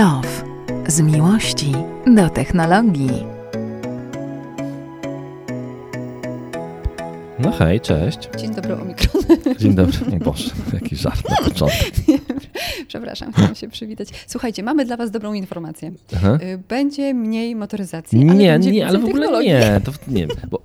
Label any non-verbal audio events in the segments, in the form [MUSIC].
Love. Z miłości do technologii. No hej, cześć. Dzień dobry, Omikron. [LAUGHS] Dzień dobry. O Boże, jaki żart na początek. Przepraszam, chciałam się przywitać. Słuchajcie, mamy dla was dobrą informację. Aha. Y, Będzie mniej motoryzacji, ale Nie, będzie nie, ale w ogóle technologii. nie. To, nie, bo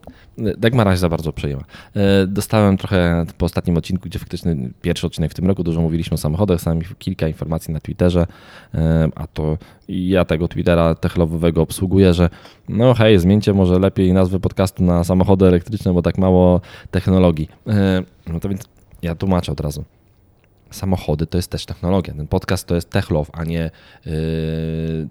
Dagmara się za bardzo przejęła. E, Dostałem trochę po ostatnim odcinku, gdzie faktycznie pierwszy odcinek w tym roku, dużo mówiliśmy o samochodach, sam kilka informacji na Twitterze, e, a to ja tego Twittera techlowego obsługuję, że no hej, zmieńcie może lepiej nazwę podcastu na samochody elektryczne, bo tak mało technologii. E, No to więc ja tłumaczę od razu. Samochody to jest też technologia. Ten podcast to jest techlove, a nie yy,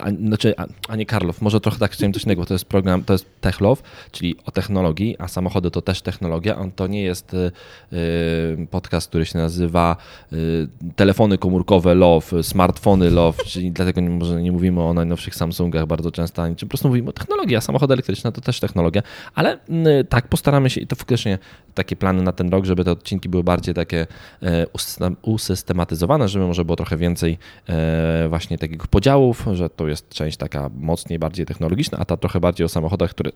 a, znaczy, a, a nie Karlow, może trochę tak chciałem coś innego, to jest program, to jest Techlove, czyli o technologii, a samochody to też technologia, on to nie jest y, y, podcast, który się nazywa y, telefony komórkowe Love, smartfony Love, [LAUGHS] czyli dlatego nie, może nie mówimy o najnowszych Samsungach bardzo często, ani po prostu mówimy o technologii, a samochody elektryczne to też technologia, ale y, tak, postaramy się i to faktycznie takie plany na ten rok, żeby te odcinki były bardziej takie usystem- usystematyzowane, żeby może było trochę więcej e, właśnie takich podziałów, że to jest część taka mocniej, bardziej technologiczna, a ta trochę bardziej o samochodach, które,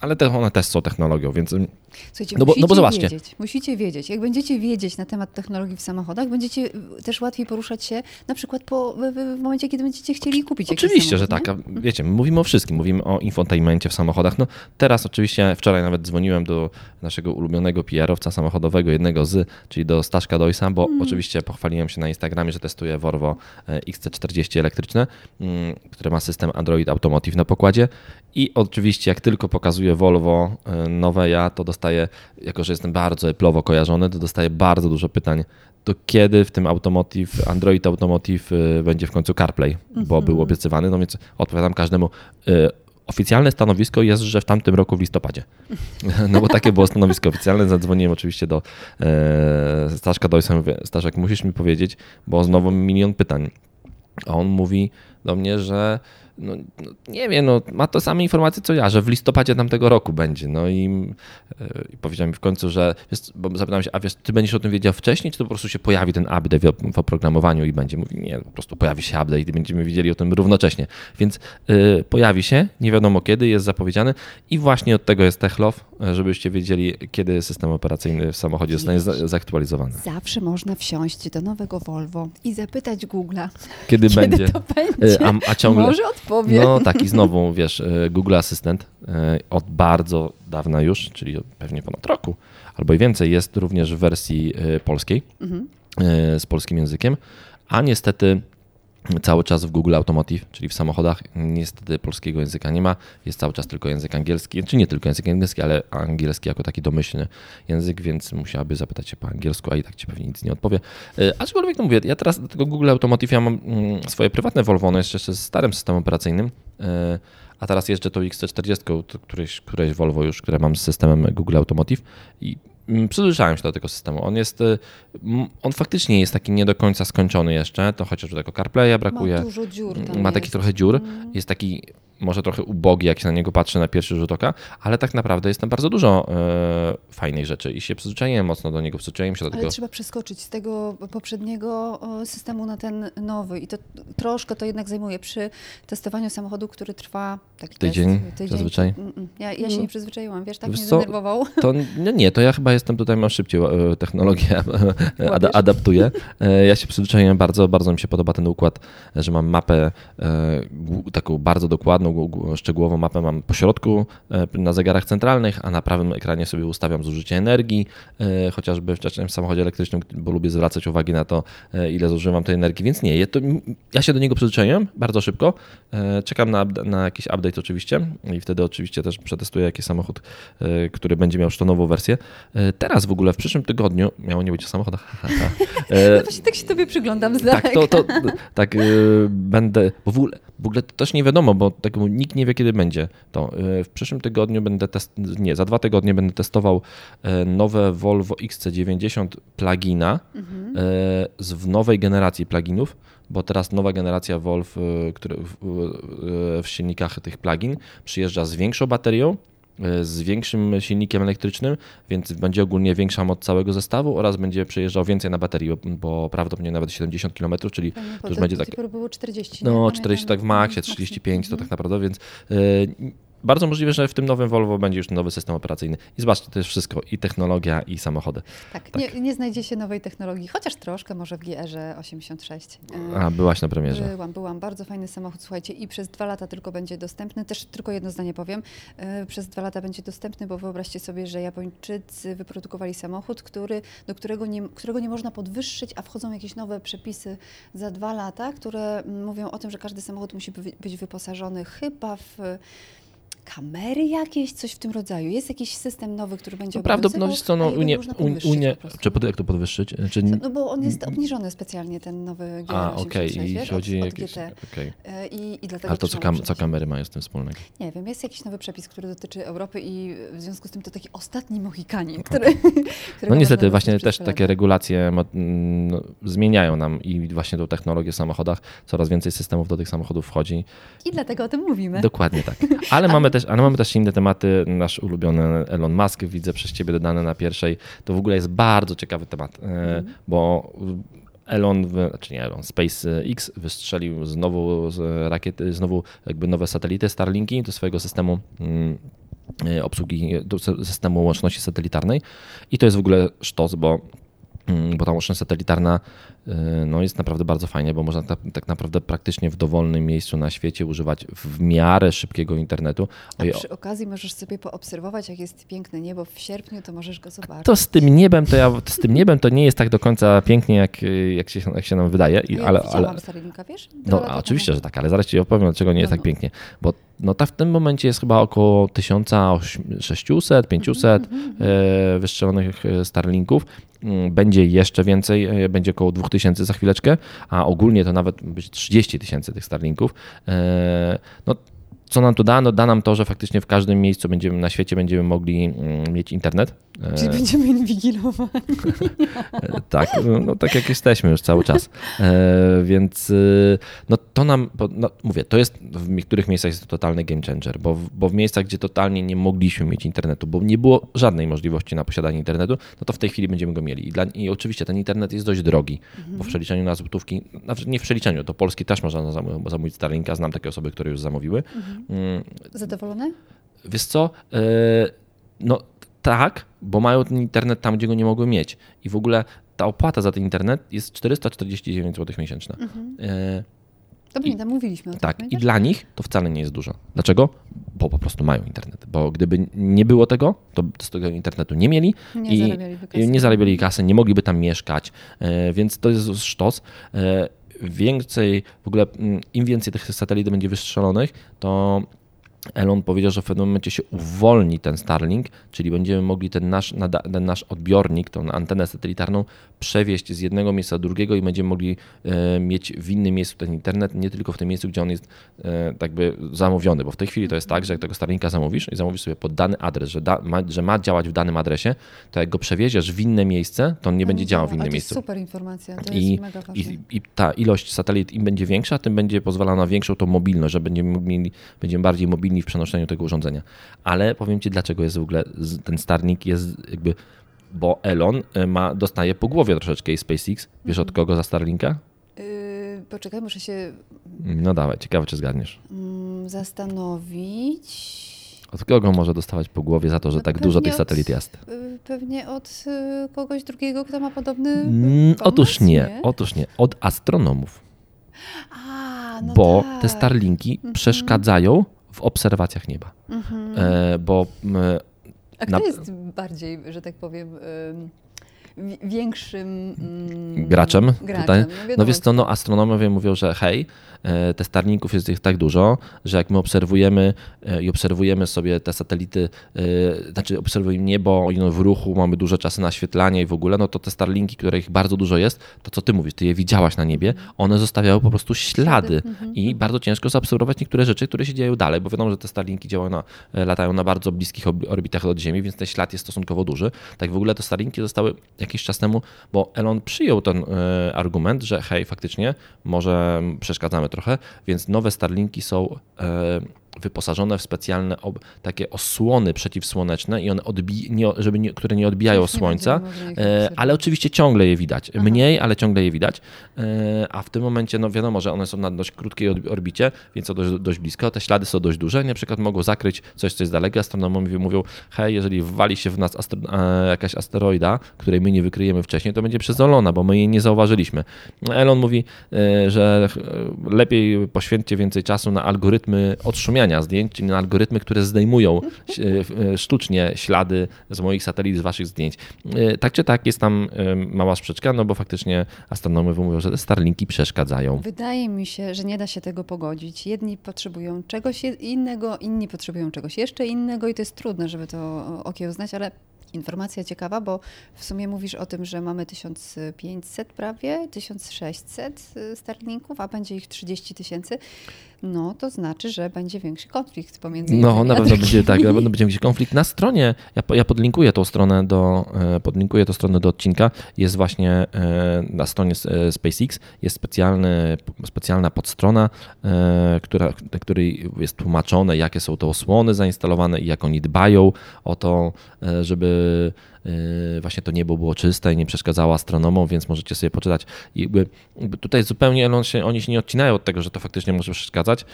ale te, one też są technologią, więc mm, Słuchajcie, No bo- no bo zobaczcie. wiedzieć, musicie wiedzieć. Jak będziecie wiedzieć na temat technologii w samochodach, będziecie y, też łatwiej poruszać się na przykład po, w, w momencie, kiedy będziecie chcieli kupić jakiś Oczywiście, że samochód, tak. nie? A wiecie, my mówimy o wszystkim. Mówimy o infotainmencie w samochodach. No teraz oczywiście, wczoraj nawet dzwoniłem do naszego ulubionego PR-owca samochodowego, jednego z, czyli do Staszka Dojsa, bo. Oczywiście pochwaliłem się na Instagramie, że testuję Volvo e, XC40 elektryczne, mm, które ma system Android Automotive na pokładzie. I oczywiście, jak tylko pokazuje Volvo e, nowe ja, to dostaję, jako że jestem bardzo Apple'owo kojarzony, to dostaję bardzo dużo pytań to kiedy w tym Automotive, Android Automotive y, będzie w końcu CarPlay, bo był obiecywany, no więc odpowiadam każdemu. Oficjalne stanowisko jest, że w tamtym roku w listopadzie. [LAUGHS] No bo takie było stanowisko oficjalne. Zadzwoniłem oczywiście do e, Staszka Dojsa. Mówię, Staszek, musisz mi powiedzieć, bo znowu milion pytań. A on mówi do mnie, że no, no, nie wiem, no, ma to same informacje co ja, że w listopadzie tamtego roku będzie. No i, e, i powiedział mi w końcu, że wiesz, bo zapytałem się, a wiesz, ty będziesz o tym wiedział wcześniej, czy to po prostu się pojawi ten update w, w oprogramowaniu i będzie? Mówi, nie, po prostu pojawi się update i będziemy wiedzieli o tym równocześnie. Więc y, pojawi się, nie wiadomo kiedy, jest zapowiedziany i właśnie od tego jest TechLove, e, żebyście wiedzieli, kiedy system operacyjny w samochodzie zostanie za, zaktualizowany. Zawsze można wsiąść do nowego Volvo i zapytać Google'a, Kiedy, [LAUGHS] kiedy będzie. to będzie. E, A, a ciągle. Może No tak i znowu, wiesz, e, Google Assistant e, od bardzo dawna już, czyli pewnie ponad roku albo i więcej, jest również w wersji e, polskiej Mhm. z polskim językiem, a niestety cały czas w Google Automotive, czyli w samochodach, niestety polskiego języka nie ma, jest cały czas tylko język angielski, czy nie tylko język angielski, ale angielski jako taki domyślny język, więc musiałaby zapytać się po angielsku, a i tak ci pewnie nic nie odpowie. E, Aczkolwiek no mówię, ja teraz do tego Google Automotive ja mam mm, swoje prywatne Volvo, jest jeszcze z starym systemem operacyjnym, e, a teraz jeżdżę tą XC40, to któreś, któreś Volvo już, które mam z systemem Google Automotive i przyzwyczaiłem się do tego systemu. On jest, y, on faktycznie jest taki nie do końca skończony jeszcze, to chociażby tego CarPlaya brakuje. Ma dużo dziur Ma taki jest. trochę dziur, Mm. jest taki może trochę ubogi, jak się na niego patrzy na pierwszy rzut oka, ale tak naprawdę jest tam bardzo dużo e, fajnych rzeczy i się przyzwyczaiłem mocno do niego, przyzwyczaiłem się do Ale tego. trzeba przeskoczyć z tego poprzedniego systemu na ten nowy i to troszkę to jednak zajmuje przy testowaniu samochodu, który trwa taki Tydzień test, zazwyczaj? Mm, mm. Ja, ja się nie przyzwyczaiłam, wiesz, tak Wiesz mnie co? zdenerwował. To no nie, to ja chyba jestem tutaj, mam szybciej e, technologię [LAUGHS] Łapiesz. adaptuję. E, Ja się przyzwyczaiłem bardzo, bardzo mi się podoba ten układ, e, że mam mapę taką bardzo dokładną, głu- szczegółową mapę mam po środku e, na zegarach centralnych, a na prawym ekranie sobie ustawiam zużycie energii, e, chociażby w w samochodzie elektrycznym, bo lubię zwracać uwagę na to, e, ile zużywam tej energii, więc nie, to, ja się do niego przyzwyczaiłem bardzo szybko. Czekam na, na jakiś update oczywiście i wtedy oczywiście też przetestuję jakiś samochód, który będzie miał już tą nową wersję. Teraz w ogóle w przyszłym tygodniu, miało nie być o samochodach, ha, ha, ha. [LAUGHS] E, Właśnie tak się tobie przyglądam z tak, daleka. to, to tak będę, bo w ogóle, w ogóle to też nie wiadomo, bo tak nikt nie wie kiedy będzie to. E, W przyszłym tygodniu będę test, nie, za dwa tygodnie będę testował e, nowe Volvo XC90 plugina Mhm. e, z w nowej generacji pluginów, bo teraz nowa generacja Volvo, w, w, w silnikach tych plugin przyjeżdża z większą baterią, z większym silnikiem elektrycznym, więc będzie ogólnie większa moc całego zestawu oraz będzie przejeżdżał więcej na baterii, bo- prawdopodobnie nawet 70 km, czyli to już będzie tak było 40. nie? no, Pamiętam, 40 tak w maksie, 35 to Mhm. tak naprawdę, więc y, bardzo możliwe, że w tym nowym Volvo będzie już nowy system operacyjny. I zobaczcie, to jest wszystko, i technologia, i samochody. Tak, Tak. Nie, nie znajdzie się nowej technologii, chociaż troszkę może w GR 86. E, A, byłaś na premierze. Byłam, byłam. Bardzo fajny samochód, słuchajcie, i przez dwa lata tylko będzie dostępny. Też tylko jedno zdanie powiem. E, Przez dwa lata będzie dostępny, bo wyobraźcie sobie, że Japończycy wyprodukowali samochód, który, do którego nie, którego nie można podwyższyć, a wchodzą jakieś nowe przepisy za dwa lata, które mm, mówią o tym, że każdy samochód musi by- być wyposażony chyba w kamery jakieś, coś w tym rodzaju. Jest jakiś system nowy, który będzie To prawdopodobnie, no, a Unię, Unię, czy pod- jak to podwyższyć? Czy, No bo on jest obniżony specjalnie, ten nowy GR86, a, okej, i wiesz, chodzi od, o od jakieś. E, I, i dlatego Ale to co, kam, co kamery mają z tym wspólnego? Nie wiem, jest jakiś nowy przepis, który dotyczy Europy i w związku z tym to taki ostatni Mohikanin, [LAUGHS] który... No niestety właśnie też takie regulacje no, zmieniają nam i właśnie tą technologię w samochodach. Coraz więcej systemów do tych samochodów wchodzi. I dlatego o tym mówimy. Dokładnie tak. Ale mamy [LAUGHS] też, ale mamy też inne tematy. Nasz ulubiony Elon Musk, widzę przez ciebie dodane na pierwszej. To w ogóle jest bardzo ciekawy temat, e, bo Elon, znaczy nie Elon, SpaceX wystrzelił znowu z rakiety, znowu jakby nowe satelity Starlinki do swojego systemu mm, e, obsługi, do sy- systemu łączności satelitarnej. I to jest w ogóle sztos, bo Mm, bo ta łączność satelitarna y, no, jest naprawdę bardzo fajnie, bo można tak, tak naprawdę praktycznie w dowolnym miejscu na świecie używać w miarę szybkiego internetu. A Oj, przy okazji możesz sobie poobserwować, jak jest piękne niebo w sierpniu, to możesz go zobaczyć. To z tym niebem, to ja, z tym niebem to nie jest tak do końca pięknie, jak, jak, się, jak się nam wydaje. I, ja ale, ale, Starlinka, wiesz? No, oczywiście, że tak, ale zaraz ci opowiem, dlaczego nie jest No, tak no. pięknie. Bo no, ta w tym momencie jest chyba około 1600, 500 Mhm, e, wystrzelonych e, Starlinków. Mm, Będzie jeszcze więcej, e, będzie około 2000 za chwileczkę, a ogólnie to nawet być 30 tysięcy tych Starlinków. E, No, co nam to da? No, da nam to, że faktycznie w każdym miejscu będziemy, na świecie będziemy mogli mm, mieć internet. E, Czyli będziemy inwigilowani. [LAUGHS] Tak, no, no tak jak jesteśmy już cały czas. E, więc y, no to nam, no, mówię, to jest w niektórych miejscach jest to totalny game changer, bo w, bo w miejscach, gdzie totalnie nie mogliśmy mieć internetu, bo nie było żadnej możliwości na posiadanie internetu, no to w tej chwili będziemy go mieli. I, dla, i oczywiście ten internet jest dość drogi, bo w przeliczeniu na złotówki, nawet nie w przeliczeniu, to Polski też można zam- zamówić Starlinka, znam takie osoby, które już zamówiły. Mm, Zadowolony? Wiesz co? E, No tak, bo mają ten internet tam, gdzie go nie mogły mieć. I w ogóle ta opłata za ten internet jest 449 zł miesięczna. E, To pamiętam, mówiliśmy o tym. tak, i pamiętasz? dla nich to wcale nie jest dużo. Dlaczego? Bo po prostu mają internet. Bo gdyby nie było tego, to z tego internetu nie mieli Nie i kasy. nie zarabiali kasy, nie mogliby tam mieszkać, e, więc to jest sztos. Więcej, w ogóle mm, im więcej tych satelitów będzie wystrzelonych, to Elon powiedział, że w pewnym momencie się uwolni ten Starlink, czyli będziemy mogli ten nasz, ten nasz odbiornik, tą antenę satelitarną przewieźć z jednego miejsca do drugiego i będziemy mogli e, mieć w innym miejscu ten internet, nie tylko w tym miejscu, gdzie on jest e, tak by zamówiony, bo w tej chwili to jest tak, że jak tego Starlinka zamówisz i zamówisz sobie pod dany adres, że, da, ma, że ma działać w danym adresie, to jak go przewieziesz w inne miejsce, to on nie będzie działał w innym A to miejscu. jest super informacja, to I, jest mega ważne. i, I ta ilość satelit im będzie większa, tym będzie pozwalała na większą tą mobilność, że będziemy, mieli, będziemy bardziej mobilni w przenoszeniu tego urządzenia. Ale powiem Ci, dlaczego jest w ogóle ten Starlink jest jakby, bo Elon y, ma, dostaje po głowie troszeczkę i SpaceX. Wiesz od kogo za Starlinka? Yy, poczekaj, muszę się No dawaj, ciekawe czy zgadniesz. mm, zastanowić. Od kogo może dostawać po głowie za to, że No tak dużo tych satelit jest? Yy, Pewnie od yy, kogoś drugiego, kto ma podobny Mm, pomysł, Otóż nie, otóż nie. Od astronomów. A, no bo tak. te Starlinki przeszkadzają w obserwacjach nieba. E, bo A kto na- jest bardziej, że tak powiem, ym, wi- większym mm, graczem, graczem? tutaj. No, No wiadomo, wiesz co, no astronomowie mówią, że hej, e, te Starlinków jest ich tak dużo, że jak my obserwujemy e, i obserwujemy sobie te satelity, e, znaczy obserwujemy niebo, one w ruchu, mamy dużo czasu na świetlanie i w ogóle, no to te Starlinki, których bardzo dużo jest, to co ty mówisz, ty je widziałaś na niebie, one zostawiały po prostu ślady Mhm, i bardzo ciężko zaobserwować niektóre rzeczy, które się dzieją dalej, bo wiadomo, że te Starlinki działają na, latają na bardzo bliskich orbitach od Ziemi, więc ten ślad jest stosunkowo duży. Tak w ogóle te Starlinki zostały jakiś czas temu, bo Elon przyjął ten argument, że hej, faktycznie, może przeszkadzamy trochę, więc nowe Starlinki są e, wyposażone w specjalne takie osłony przeciwsłoneczne i one nie, żeby nie, które nie odbijają słońca, e, ale oczywiście ciągle je widać. Aha. Mniej, ale ciągle je widać. E, A w tym momencie, no wiadomo, że one są na dość krótkiej orbi- orbicie, więc są dość, dość blisko. Te ślady są dość duże. Na przykład mogą zakryć coś, co jest daleko. Astronomowie mówią, hej, jeżeli wali się w nas astro, e, jakaś asteroida, której my nie wykryjemy wcześniej, to będzie przezolona, bo my jej nie zauważyliśmy. Elon mówi, e, że e, lepiej poświęćcie więcej czasu na algorytmy odszumiania zdjęć, czyli na algorytmy, które zdejmują e, sztucznie ślady z moich satelit, z waszych zdjęć. E, Tak czy tak, jest tam e, mała sprzeczka, no bo faktycznie astronomowie mówią, że te Starlinki przeszkadzają. Wydaje mi się, że nie da się tego pogodzić. Jedni potrzebują czegoś innego, inni potrzebują czegoś jeszcze innego i to jest trudne, żeby to okiełznać, ale informacja ciekawa, bo w sumie mówisz o tym, że mamy 1500 prawie, 1600 Starlinków, a będzie ich 30 tysięcy. No to znaczy, że będzie większy konflikt pomiędzy No, na pewno będzie tak, na pewno [LAUGHS] będzie jakiś konflikt. Na stronie, ja, ja podlinkuję tą stronę do, e, podlinkuję tą stronę do odcinka, jest właśnie e, na stronie e, SpaceX, jest specjalny, specjalna podstrona, która, na której jest tłumaczone, jakie są te osłony zainstalowane i jak oni dbają o to, żeby właśnie to niebo było czyste i nie przeszkadzało astronomom, więc możecie sobie poczytać. I tutaj zupełnie on się, oni się nie odcinają od tego, że to faktycznie może przeszkadzać,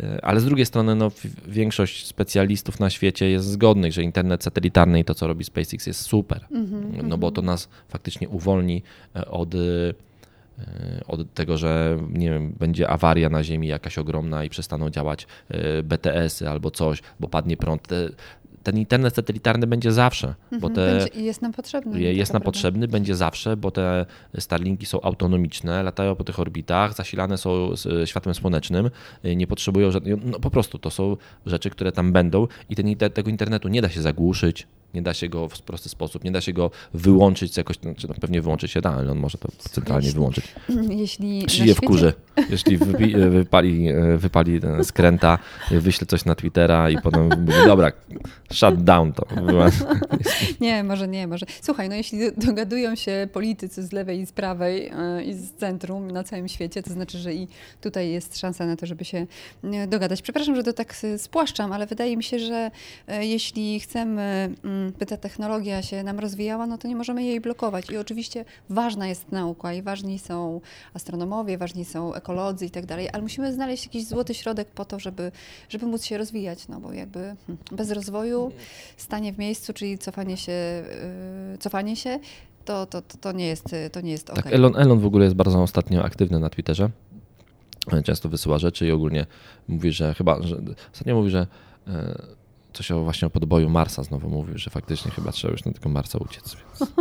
E, ale z drugiej strony no, większość specjalistów na świecie jest zgodnych, że internet satelitarny i to, co robi SpaceX jest super. Mhm, No bo to nas faktycznie uwolni e, od, e, od tego, że nie wiem, będzie awaria na Ziemi jakaś ogromna i przestaną działać e, BTS-y albo coś, bo padnie prąd. Te, ten internet satelitarny będzie zawsze, bo Mhm, te, będzie, jest nam potrzebny. taka jest nam potrzebny, będzie zawsze, bo te Starlinki są autonomiczne, latają po tych orbitach, zasilane są e, światłem słonecznym, y, nie potrzebują żadnego, no po prostu to są rzeczy, które tam będą i ten, tego internetu nie da się zagłuszyć, nie da się go w prosty sposób, nie da się go wyłączyć jakoś, znaczy no pewnie wyłączyć się da, ale on może to centralnie jeśli- wyłączyć. Jeśli na Szyję w kurze, jeśli wypi- wypali, e, wypali skręta, wyśle coś na Twittera i potem mówi, dobra, shut down to. [LAUGHS] Nie, może nie, może. Słuchaj, no jeśli dogadują się politycy z lewej i z prawej e, i z centrum na całym świecie, to znaczy, że i tutaj jest szansa na to, żeby się e, dogadać. Przepraszam, że to tak e, spłaszczam, ale wydaje mi się, że e, jeśli chcemy, mm, by ta technologia się nam rozwijała, no to nie możemy jej blokować. I oczywiście ważna jest nauka i ważni są astronomowie, ważni są ekolodzy i tak dalej, ale musimy znaleźć jakiś złoty środek po to, żeby, żeby móc się rozwijać, no bo jakby hmm, bez rozwoju stanie w miejscu, czyli cofanie się, yy, cofanie się to, to, to, nie jest, y, to nie jest Tak, okej. Elon, Elon w ogóle jest bardzo ostatnio aktywny na Twitterze. Często wysyła rzeczy i ogólnie mówi, że chyba, że ostatnio mówi, że e, coś o właśnie o podboju Marsa znowu mówił, że faktycznie chyba trzeba już na tego Marsa uciec. Więc. [LAUGHS]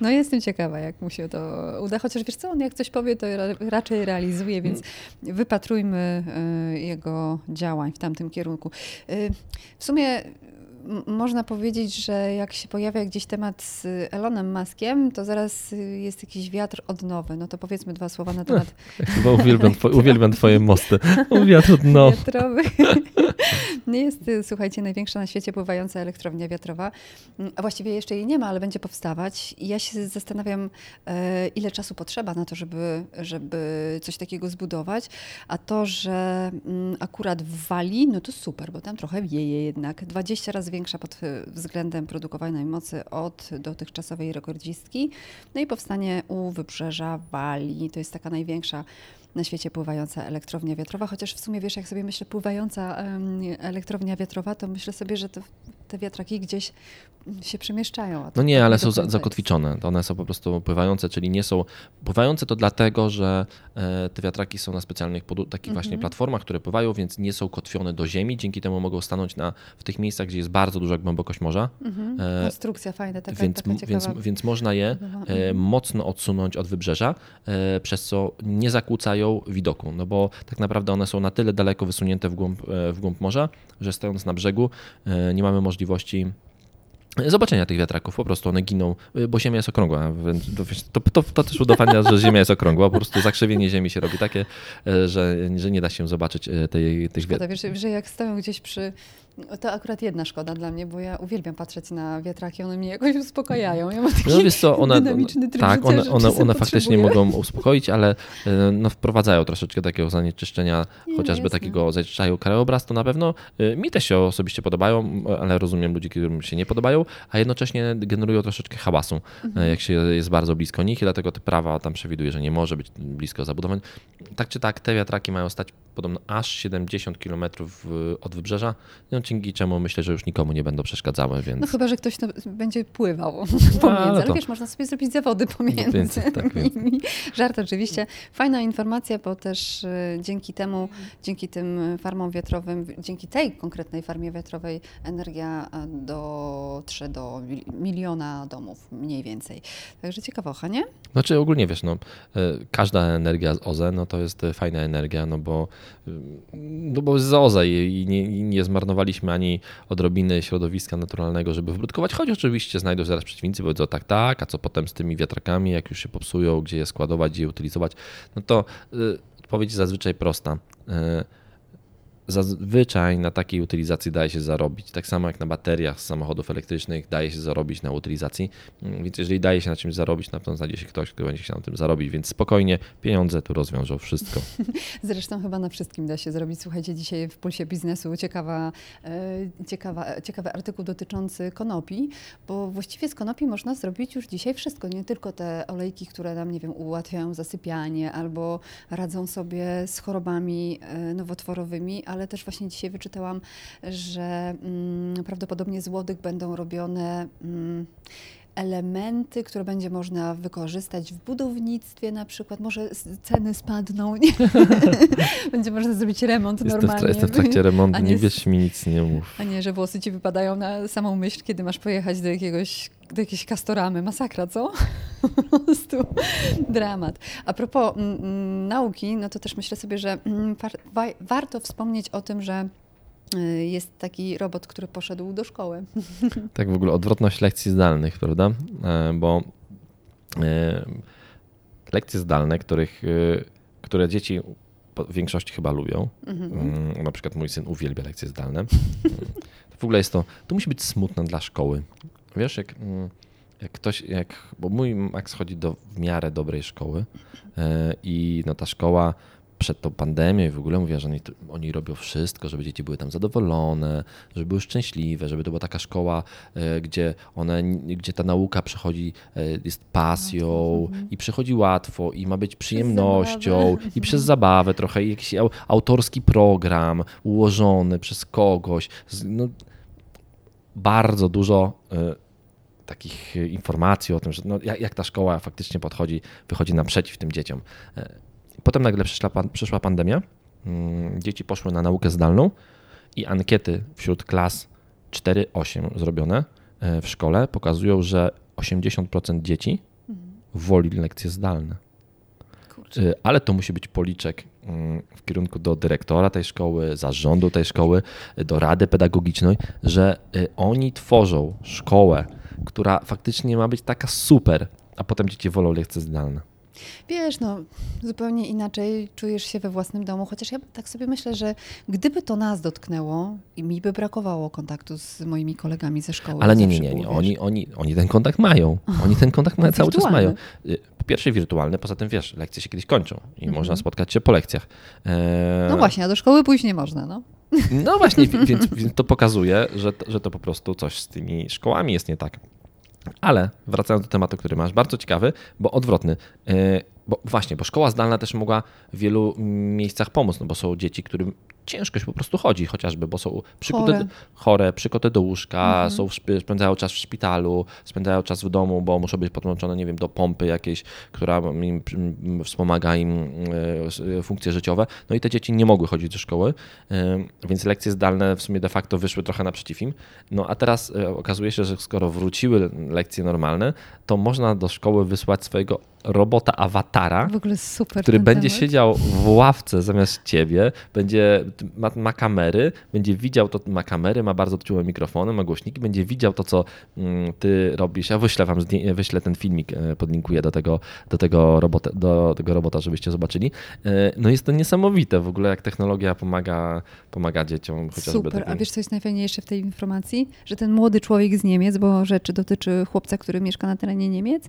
No jestem ciekawa, jak mu się to uda, chociaż wiesz co, on jak coś powie, to ra, raczej realizuje, więc wypatrujmy y, jego działań w tamtym kierunku. Y, w sumie można powiedzieć, że jak się pojawia gdzieś temat z Elonem Muskiem, to zaraz jest jakiś wiatr odnowy. No to powiedzmy dwa słowa na temat [LAUGHS] Chyba uwielbiam, two, uwielbiam twoje mosty. [LAUGHS] Wiatr no. wiatrowych. [LAUGHS] Nie jest, słuchajcie, największa na świecie pływająca elektrownia wiatrowa. A właściwie jeszcze jej nie ma, ale będzie powstawać. I ja się zastanawiam, e, ile czasu potrzeba na to, żeby, żeby coś takiego zbudować. A to, że mm, akurat w Walii, no to super, bo tam trochę wieje jednak. 20 razy większa pod względem produkowanej mocy od dotychczasowej rekordzistki. No i powstanie u wybrzeża Walii. To jest taka największa na świecie pływająca elektrownia wiatrowa, chociaż w sumie wiesz, jak sobie myślę pływająca elektrownia wiatrowa, to myślę sobie, że to, te wiatraki gdzieś się przemieszczają. No nie, tak ale są za- zakotwiczone. One są po prostu pływające, czyli nie są. Pływające to dlatego, że e, te wiatraki są na specjalnych takich właśnie Mhm. platformach, które pływają, więc nie są kotwione do ziemi. Dzięki temu mogą stanąć na, w tych miejscach, gdzie jest bardzo duża głębokość morza. Mhm. e, Konstrukcja fajna, taka, więc, taka więc, więc można je e, Mhm. mocno odsunąć od wybrzeża, przez co nie zakłócają widoku. No bo tak naprawdę one są na tyle daleko wysunięte w głąb, w głąb morza, że stojąc na brzegu nie mamy możliwości zobaczenia tych wiatraków. Po prostu one giną, bo Ziemia jest okrągła. Więc To, to, to, też udowadnia, że Ziemia jest okrągła. Po prostu zakrzywienie Ziemi się robi takie, e, że, że nie da się zobaczyć e, tej, tych wiatraków. wiesz, że jak stoją gdzieś przy, To akurat jedna szkoda dla mnie, bo ja uwielbiam patrzeć na wiatraki, one mnie jakoś uspokajają. Ja mam taki No wiesz co, one, dynamiczny tryb tak, one, one, one faktycznie mogą [LAUGHS] uspokoić, ale e, no, wprowadzają troszeczkę takiego zanieczyszczenia, Nie, no chociażby jasne. takiego zanieczyszczają krajobraz, to na pewno e, mi też się osobiście podobają, ale rozumiem ludzi, którym się nie podobają, a jednocześnie generują troszeczkę hałasu, Mhm. e, jak się jest bardzo blisko nich i dlatego te prawa tam przewiduje, że nie może być blisko zabudowań. Tak czy tak, te wiatraki mają stać podobno aż 70 km od wybrzeża, no dzięki czemu myślę, że już nikomu nie będą przeszkadzały, więc... No chyba, że ktoś no, będzie pływał [LAUGHS] no pomiędzy, ale to- wiesz, można sobie zrobić zawody pomiędzy Więc, tak, nimi. Żart oczywiście. Fajna informacja, bo też y, dzięki temu, dzięki tym farmom wiatrowym, dzięki tej konkretnej farmie wiatrowej energia e, dotrze do mil- miliona domów mniej więcej. Także ciekawocha, nie? Znaczy ogólnie wiesz, no, e, każda energia z OZE no, to jest e, fajna energia, no bo, no bo z OZE i nie, i nie zmarnowaliśmy ani odrobiny środowiska naturalnego, żeby wyprodukować, choć oczywiście znajdą się zaraz przeciwnicy, powiedzą tak, tak, a co potem z tymi wiatrakami, jak już się popsują, gdzie je składować, gdzie je utylizować, no to e, odpowiedź jest zazwyczaj prosta. E, Zazwyczaj na takiej utylizacji daje się zarobić. Tak samo jak na bateriach z samochodów elektrycznych daje się zarobić na utylizacji. Mm, Więc jeżeli daje się na czymś zarobić, na pewno znajdzie się ktoś, kto będzie chciał na tym zarobić. Więc spokojnie, pieniądze tu rozwiążą wszystko. [LAUGHS] Zresztą chyba na wszystkim da się zrobić. Słuchajcie, dzisiaj w Pulsie Biznesu ciekawa, e, ciekawa, ciekawy artykuł dotyczący konopi, bo właściwie z konopi można zrobić już dzisiaj wszystko. Nie tylko te olejki, które nam, nie wiem, ułatwiają zasypianie albo radzą sobie z chorobami e, nowotworowymi, ale też właśnie dzisiaj wyczytałam, że mm, prawdopodobnie z łodych będą robione mm, elementy, które będzie można wykorzystać w budownictwie na przykład. Może ceny spadną, nie? [LAUGHS] będzie można zrobić remont Jestem w, normalnie. jestem w trakcie [LAUGHS] remontu, nie nie mi nic nie mów. A nie, że włosy ci wypadają na samą myśl, kiedy masz pojechać do jakiegoś, do jakiejś kastoramy. Masakra, co? [LAUGHS] po prostu dramat. A propos mm, mm, nauki, no to też myślę sobie, że mm, war, wa- warto wspomnieć o tym, że y, jest taki robot, który poszedł do szkoły. [LAUGHS] Tak w ogóle odwrotność lekcji zdalnych, prawda? E, Bo e, lekcje zdalne, których, e, które dzieci w większości chyba lubią, Mm, na przykład mój syn uwielbia lekcje zdalne, [LAUGHS] to w ogóle jest to, to musi być smutne dla szkoły. Wiesz, jak, mm, jak ktoś, jak, bo mój Max chodzi do w miarę dobrej szkoły e, i no ta szkoła przed tą pandemią i w ogóle mówiła, że oni, oni robią wszystko, żeby dzieci były tam zadowolone, żeby były szczęśliwe, żeby to była taka szkoła, e, gdzie one, gdzie ta nauka przychodzi, e, jest pasją i przychodzi łatwo i ma być przyjemnością i przez zabawę trochę, i jakiś au- autorski program ułożony przez kogoś. No, bardzo dużo e, takich e, informacji o tym, że no, jak, ta szkoła faktycznie podchodzi, wychodzi naprzeciw tym dzieciom. E, Potem nagle przyszła, przyszła pandemia, mm, dzieci poszły na naukę zdalną i ankiety wśród klas 4-8 zrobione w szkole pokazują, że 80% dzieci woli lekcje zdalne. Y, Ale to musi być policzek mm, w kierunku do dyrektora tej szkoły, zarządu tej szkoły, y, do rady pedagogicznej, że y, oni tworzą szkołę, która faktycznie ma być taka super, a potem dzieci wolą lekcje zdalne. Wiesz, no zupełnie inaczej czujesz się we własnym domu, chociaż ja tak sobie myślę, że gdyby to nas dotknęło i mi by brakowało kontaktu z moimi kolegami ze szkoły. Ale nie, nie, nie, nie. Oni, oni, oni ten kontakt mają. Oni ten kontakt mają, cały czas mają. Y, Po pierwsze wirtualny, poza tym wiesz, lekcje się kiedyś kończą i można spotkać się po lekcjach. E, No właśnie, a do szkoły pójść nie można, no. No właśnie, wi- więc, więc to pokazuje, że, że to po prostu coś z tymi szkołami jest nie tak. Ale wracając do tematu, który masz, bardzo ciekawy, bo odwrotny. Yy, Bo właśnie, bo szkoła zdalna też mogła w wielu miejscach pomóc, no bo są dzieci, którym ciężko się po prostu chodzi, chociażby, bo są przykute, Chore. chore, przykote do łóżka, są w, szpi- spędzają czas w szpitalu, spędzają czas w domu, bo muszą być podłączone, nie wiem, do pompy jakiejś, która im wspomaga im e, funkcje życiowe. No i te dzieci nie mogły chodzić do szkoły, e, więc lekcje zdalne w sumie de facto wyszły trochę naprzeciw im. No a teraz e, okazuje się, że skoro wróciły lekcje normalne, to można do szkoły wysłać swojego robota awatara, który będzie temat. siedział w ławce zamiast ciebie, będzie, ma, ma kamery, będzie widział to, ma kamery, ma bardzo czułe mikrofony, ma głośniki, będzie widział to, co mm, ty robisz. Ja wyślę wam, wyślę ten filmik, e, podlinkuję do tego, do tego, robota, do tego robota, żebyście zobaczyli. E, No jest to niesamowite w ogóle, jak technologia pomaga, pomaga dzieciom chociażby. Super. A takim- wiesz, co jest najfajniejsze w tej informacji? Że ten młody człowiek z Niemiec, bo rzeczy dotyczy chłopca, który mieszka na terenie Niemiec,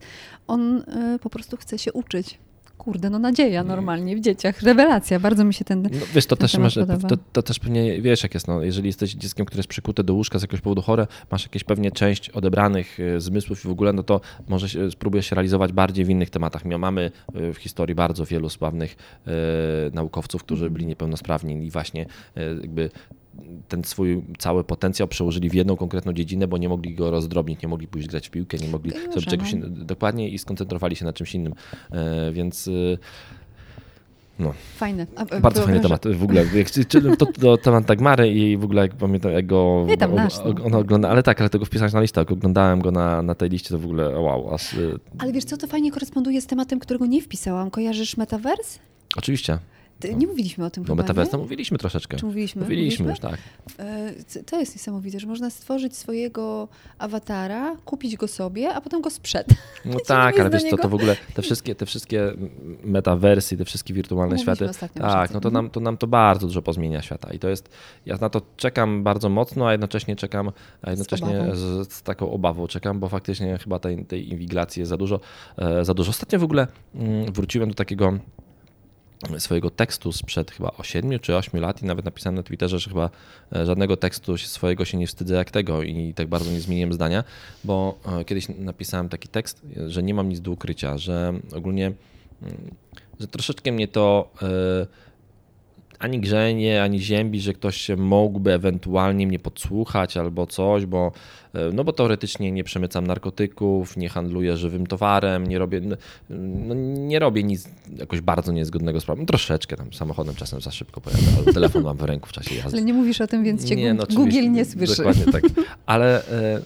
on y, po prostu chce się uczyć. Kurde, no nadzieja normalnie w dzieciach. Rewelacja. Bardzo mi się ten... No, wiesz, to ten też, masz, to, to też pewnie wiesz, jak jest. No, jeżeli jesteś dzieckiem, które jest przykute do łóżka z jakiegoś powodu chore, masz jakieś pewnie część odebranych e, zmysłów i w ogóle, no to może się, spróbujesz się realizować bardziej w innych tematach. Mamy e, w historii bardzo wielu sławnych e, naukowców, którzy byli niepełnosprawni i właśnie e, jakby ten swój cały potencjał przełożyli w jedną konkretną dziedzinę, bo nie mogli go rozdrobnić, nie mogli pójść grać w piłkę, nie mogli Gejusze, zrobić czegoś no. dokładnie i skoncentrowali się na czymś innym. E, Więc e, no, Fajne. A, bardzo fajny temat w ogóle. To, to temat Dagmary i w ogóle jak pamiętam, jak go Nie, tam o- nasz, no. ogląda, ale tak, ale tego wpisać na listę, jak oglądałem go na, na tej liście, to w ogóle wow, aż, y, Ale wiesz co, to fajnie koresponduje z tematem, którego nie wpisałam. Kojarzysz Metaverse? oczywiście. Ty, nie mówiliśmy o tym No Metaverse, no mówiliśmy troszeczkę. Czy mówiliśmy? Mówiliśmy już, tak. E, To jest niesamowite, że można stworzyć swojego awatara, kupić go sobie, a potem go sprzedać. No [LAUGHS] tak, ale wiesz co, to w ogóle te wszystkie, te wszystkie metawersy, te wszystkie wirtualne Mówiliśmy światy, tak, no to nam, to nam to bardzo dużo pozmienia świata i to jest, ja na to czekam bardzo mocno, a jednocześnie czekam, a jednocześnie obawą. z, z taką obawą czekam, bo faktycznie chyba tej, tej inwigilacji jest za dużo, e, za dużo. Ostatnio w ogóle mm, wróciłem do takiego swojego tekstu sprzed chyba o 7 czy 8 lat i nawet napisałem na Twitterze, że chyba e, żadnego tekstu swojego się nie wstydzę jak tego i tak bardzo nie zmieniłem zdania, bo e, kiedyś napisałem taki tekst, że nie mam nic do ukrycia, że ogólnie, mm, że troszeczkę mnie to e, ani grzenie, ani ziębi, że ktoś się mógłby ewentualnie mnie podsłuchać albo coś, bo, e, no bo teoretycznie nie przemycam narkotyków, nie handluję żywym towarem, nie robię, no, nie robię nic jakoś bardzo niezgodnego z prawem. Troszeczkę tam samochodem czasem za szybko pojadę, ale telefon mam w ręku w czasie jazdy. Ale nie mówisz o tym, więc cię Nie, no Google nie słyszy. Dokładnie tak. Ale e,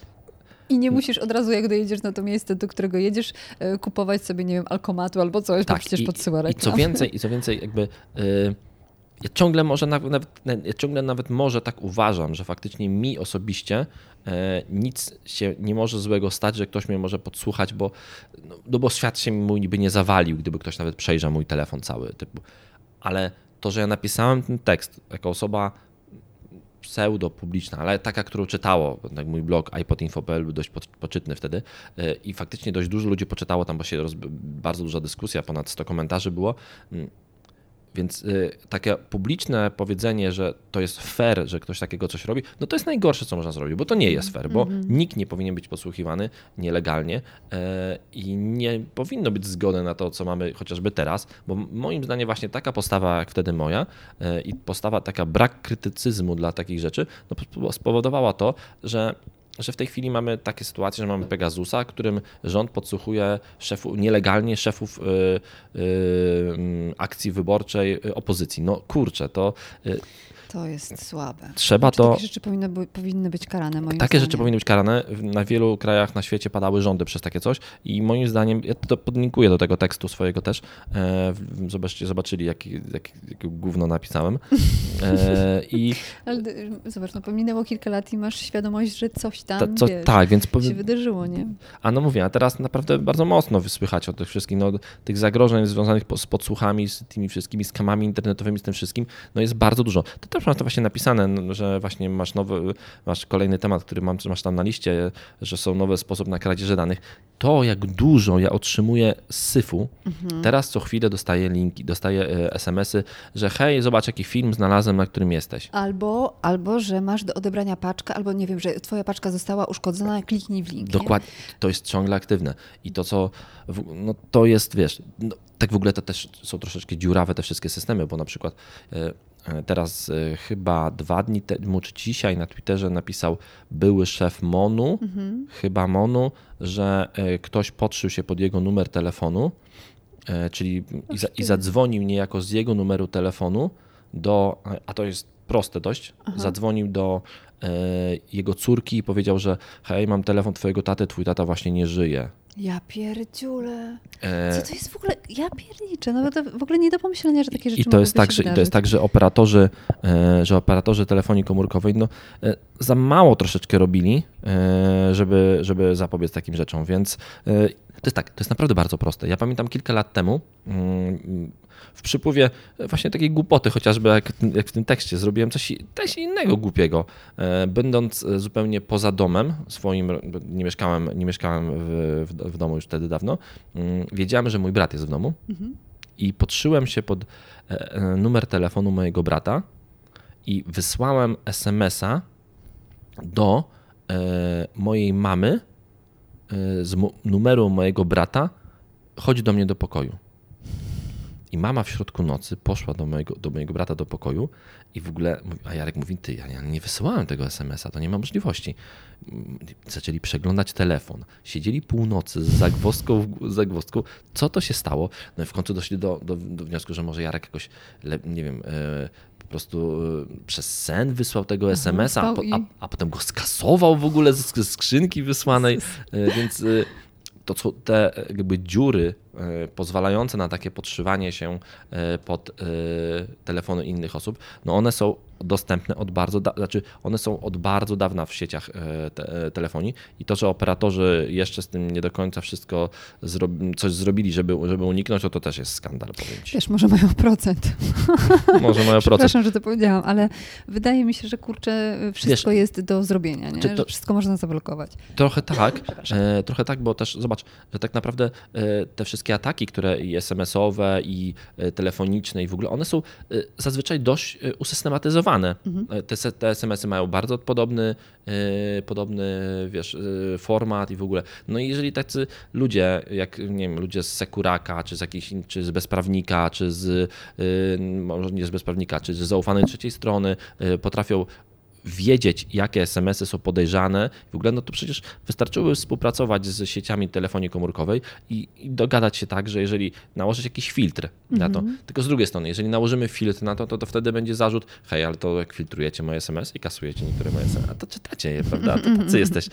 I nie musisz od razu, jak dojedziesz na to miejsce, do którego jedziesz, e, kupować sobie, nie wiem, alkomatu albo coś, bo przecież Tak, i, podsyła i co więcej, i co więcej, jakby y, ja ciągle może nawet, ja ciągle nawet może tak uważam, że faktycznie mi osobiście e, nic się nie może złego stać, że ktoś mnie może podsłuchać, bo, no, no bo świat się mój niby nie zawalił, gdyby ktoś nawet przejrzał mój telefon cały. Typu. Ale to, że ja napisałem ten tekst jako osoba pseudo publiczna, ale taka, którą czytało, tak mój blog iPodinfo.pl był dość po- poczytny wtedy e, i faktycznie dość dużo ludzi poczytało tam, bo się bardzo duża dyskusja, ponad 100 komentarzy było. Mm. Więc y, takie publiczne powiedzenie, że to jest fair, że ktoś takiego coś robi, no to jest najgorsze, co można zrobić, bo to nie jest fair, bo nikt nie powinien być podsłuchiwany nielegalnie e, i nie powinno być zgody na to, co mamy chociażby teraz, bo moim zdaniem właśnie taka postawa jak wtedy moja e, i postawa taka brak krytycyzmu dla takich rzeczy, no po- spowodowała to, że że w tej chwili mamy takie sytuacje, że mamy Pegasusa, którym rząd podsłuchuje szefu, nielegalnie szefów y, y, mm, akcji wyborczej y, opozycji. No kurczę, to To jest słabe. trzeba Czy to... Takie rzeczy powinny, by- powinny być karane, moim Takie zdaniem. rzeczy powinny być karane. Na wielu krajach na świecie padały rządy przez takie coś i moim zdaniem, ja to podlinkuję do tego tekstu swojego też, e, zobaczcie, zobaczyli jaki, jak, jakie gówno napisałem. E, [LAUGHS] I Ale y, zobacz, no pominęło kilka lat i masz świadomość, że coś tam, ta, co, wiesz, tak, więc się powiem, wydarzyło, nie? A no mówię, a teraz naprawdę bardzo mocno wysłychać o tych wszystkich, no, tych zagrożeń związanych z podsłuchami, z tymi wszystkimi skamami internetowymi, z tym wszystkim, no jest bardzo dużo. To też masz to właśnie napisane, n- że właśnie masz nowy, masz kolejny temat, który mam, masz tam na liście, że są nowe sposoby na kradzieże danych. To, jak dużo ja otrzymuję z syfu, teraz co chwilę dostaję linki, dostaję e, SMS-y, że hej, zobacz jaki film znalazłem, na którym jesteś. Albo, albo, że masz do odebrania paczkę, albo nie wiem, że twoja paczka została uszkodzona, kliknij w link. nie? Dokładnie, to jest ciągle aktywne. I to, co, no to jest, wiesz, no, tak w ogóle to też są troszeczkę dziurawe te wszystkie systemy, bo na przykład e, teraz e, chyba dwa dni temu, czy dzisiaj na Twitterze napisał były szef MONU, chyba MONU, że e, ktoś podszył się pod jego numer telefonu, e, czyli i, za, i zadzwonił niejako z jego numeru telefonu do, a to jest proste dość, zadzwonił do e, jego córki i powiedział, że hej, mam telefon twojego taty, twój tata właśnie nie żyje. Ja pierdziule. E, Co to jest w ogóle? Ja pierniczę. No to w ogóle nie do pomyślenia, że takie rzeczy I to jest tak, się że, i to jest tak, że operatorzy, e, że operatorzy telefonii komórkowej no, e, za mało troszeczkę robili, e, żeby, żeby zapobiec takim rzeczom, więc e, to jest tak, to jest naprawdę bardzo proste. Ja pamiętam kilka lat temu mm, w przypływie właśnie takiej głupoty, chociażby jak, jak w tym tekście, zrobiłem coś, coś innego głupiego. E, Będąc e, zupełnie poza domem swoim, nie mieszkałem, nie mieszkałem w, w, domu już wtedy dawno, mm, wiedziałem, że mój brat jest w domu i podszyłem się pod e, e, numer telefonu mojego brata i wysłałem SMS-a do e, mojej mamy e, z mu- numeru mojego brata, chodź do mnie do pokoju. I mama w środku nocy poszła do mojego, do mojego brata do pokoju i w ogóle, a Jarek mówi, ty, ja nie- wysyłałem tego SMS-a, to nie ma możliwości. Mm, Zaczęli przeglądać telefon, siedzieli północy z zagwozdką, w- z zagwozdką. co to się stało? No i w końcu doszli do, do, do wniosku, że może Jarek jakoś, nie wiem, e, po prostu e, przez sen wysłał tego SMS-a, a, a, a potem go skasował w ogóle ze sk- skrzynki wysłanej, E, więc... e, to co te jakby dziury pozwalające na takie podszywanie się pod telefony innych osób, no one są dostępne od bardzo, da- znaczy one są od bardzo dawna w sieciach e, te, e, telefonii i to, że operatorzy jeszcze z tym nie do końca wszystko zro, coś zrobili, żeby, żeby uniknąć, to, to też jest skandal, powiem ci. Wiesz, może mają procent. [LAUGHS] Może mają procent. Przepraszam, że to powiedziałam, ale wydaje mi się, że kurczę, wszystko jest do zrobienia, nie? to- wszystko można zablokować. Trochę tak, [LAUGHS] e, trochę tak, bo też zobacz, że tak naprawdę e, te wszystkie ataki, które i SMS-owe, i e, telefoniczne, i w ogóle, one są e, zazwyczaj dość e, usystematyzowane. E, Te, te SMS-y mają bardzo podobny, e, podobny wiesz, e, format i w ogóle. No i jeżeli tacy ludzie, jak nie wiem, ludzie z Sekuraka, czy z jakiejś, in- czy z bezprawnika, czy z, e, może nie z bezprawnika, czy z zaufanej trzeciej strony, potrafią wiedzieć, jakie SMS-y są podejrzane w ogóle, no to przecież wystarczyłoby współpracować z sieciami telefonii komórkowej i, i dogadać się tak, że jeżeli nałożyć jakiś filtr na to, tylko z drugiej strony, jeżeli nałożymy filtr na to, to, to wtedy będzie zarzut, hej, ale to jak filtrujecie moje SMS i kasujecie niektóre moje SMS, a to czytacie je, prawda? To tacy [LAUGHS] jesteś.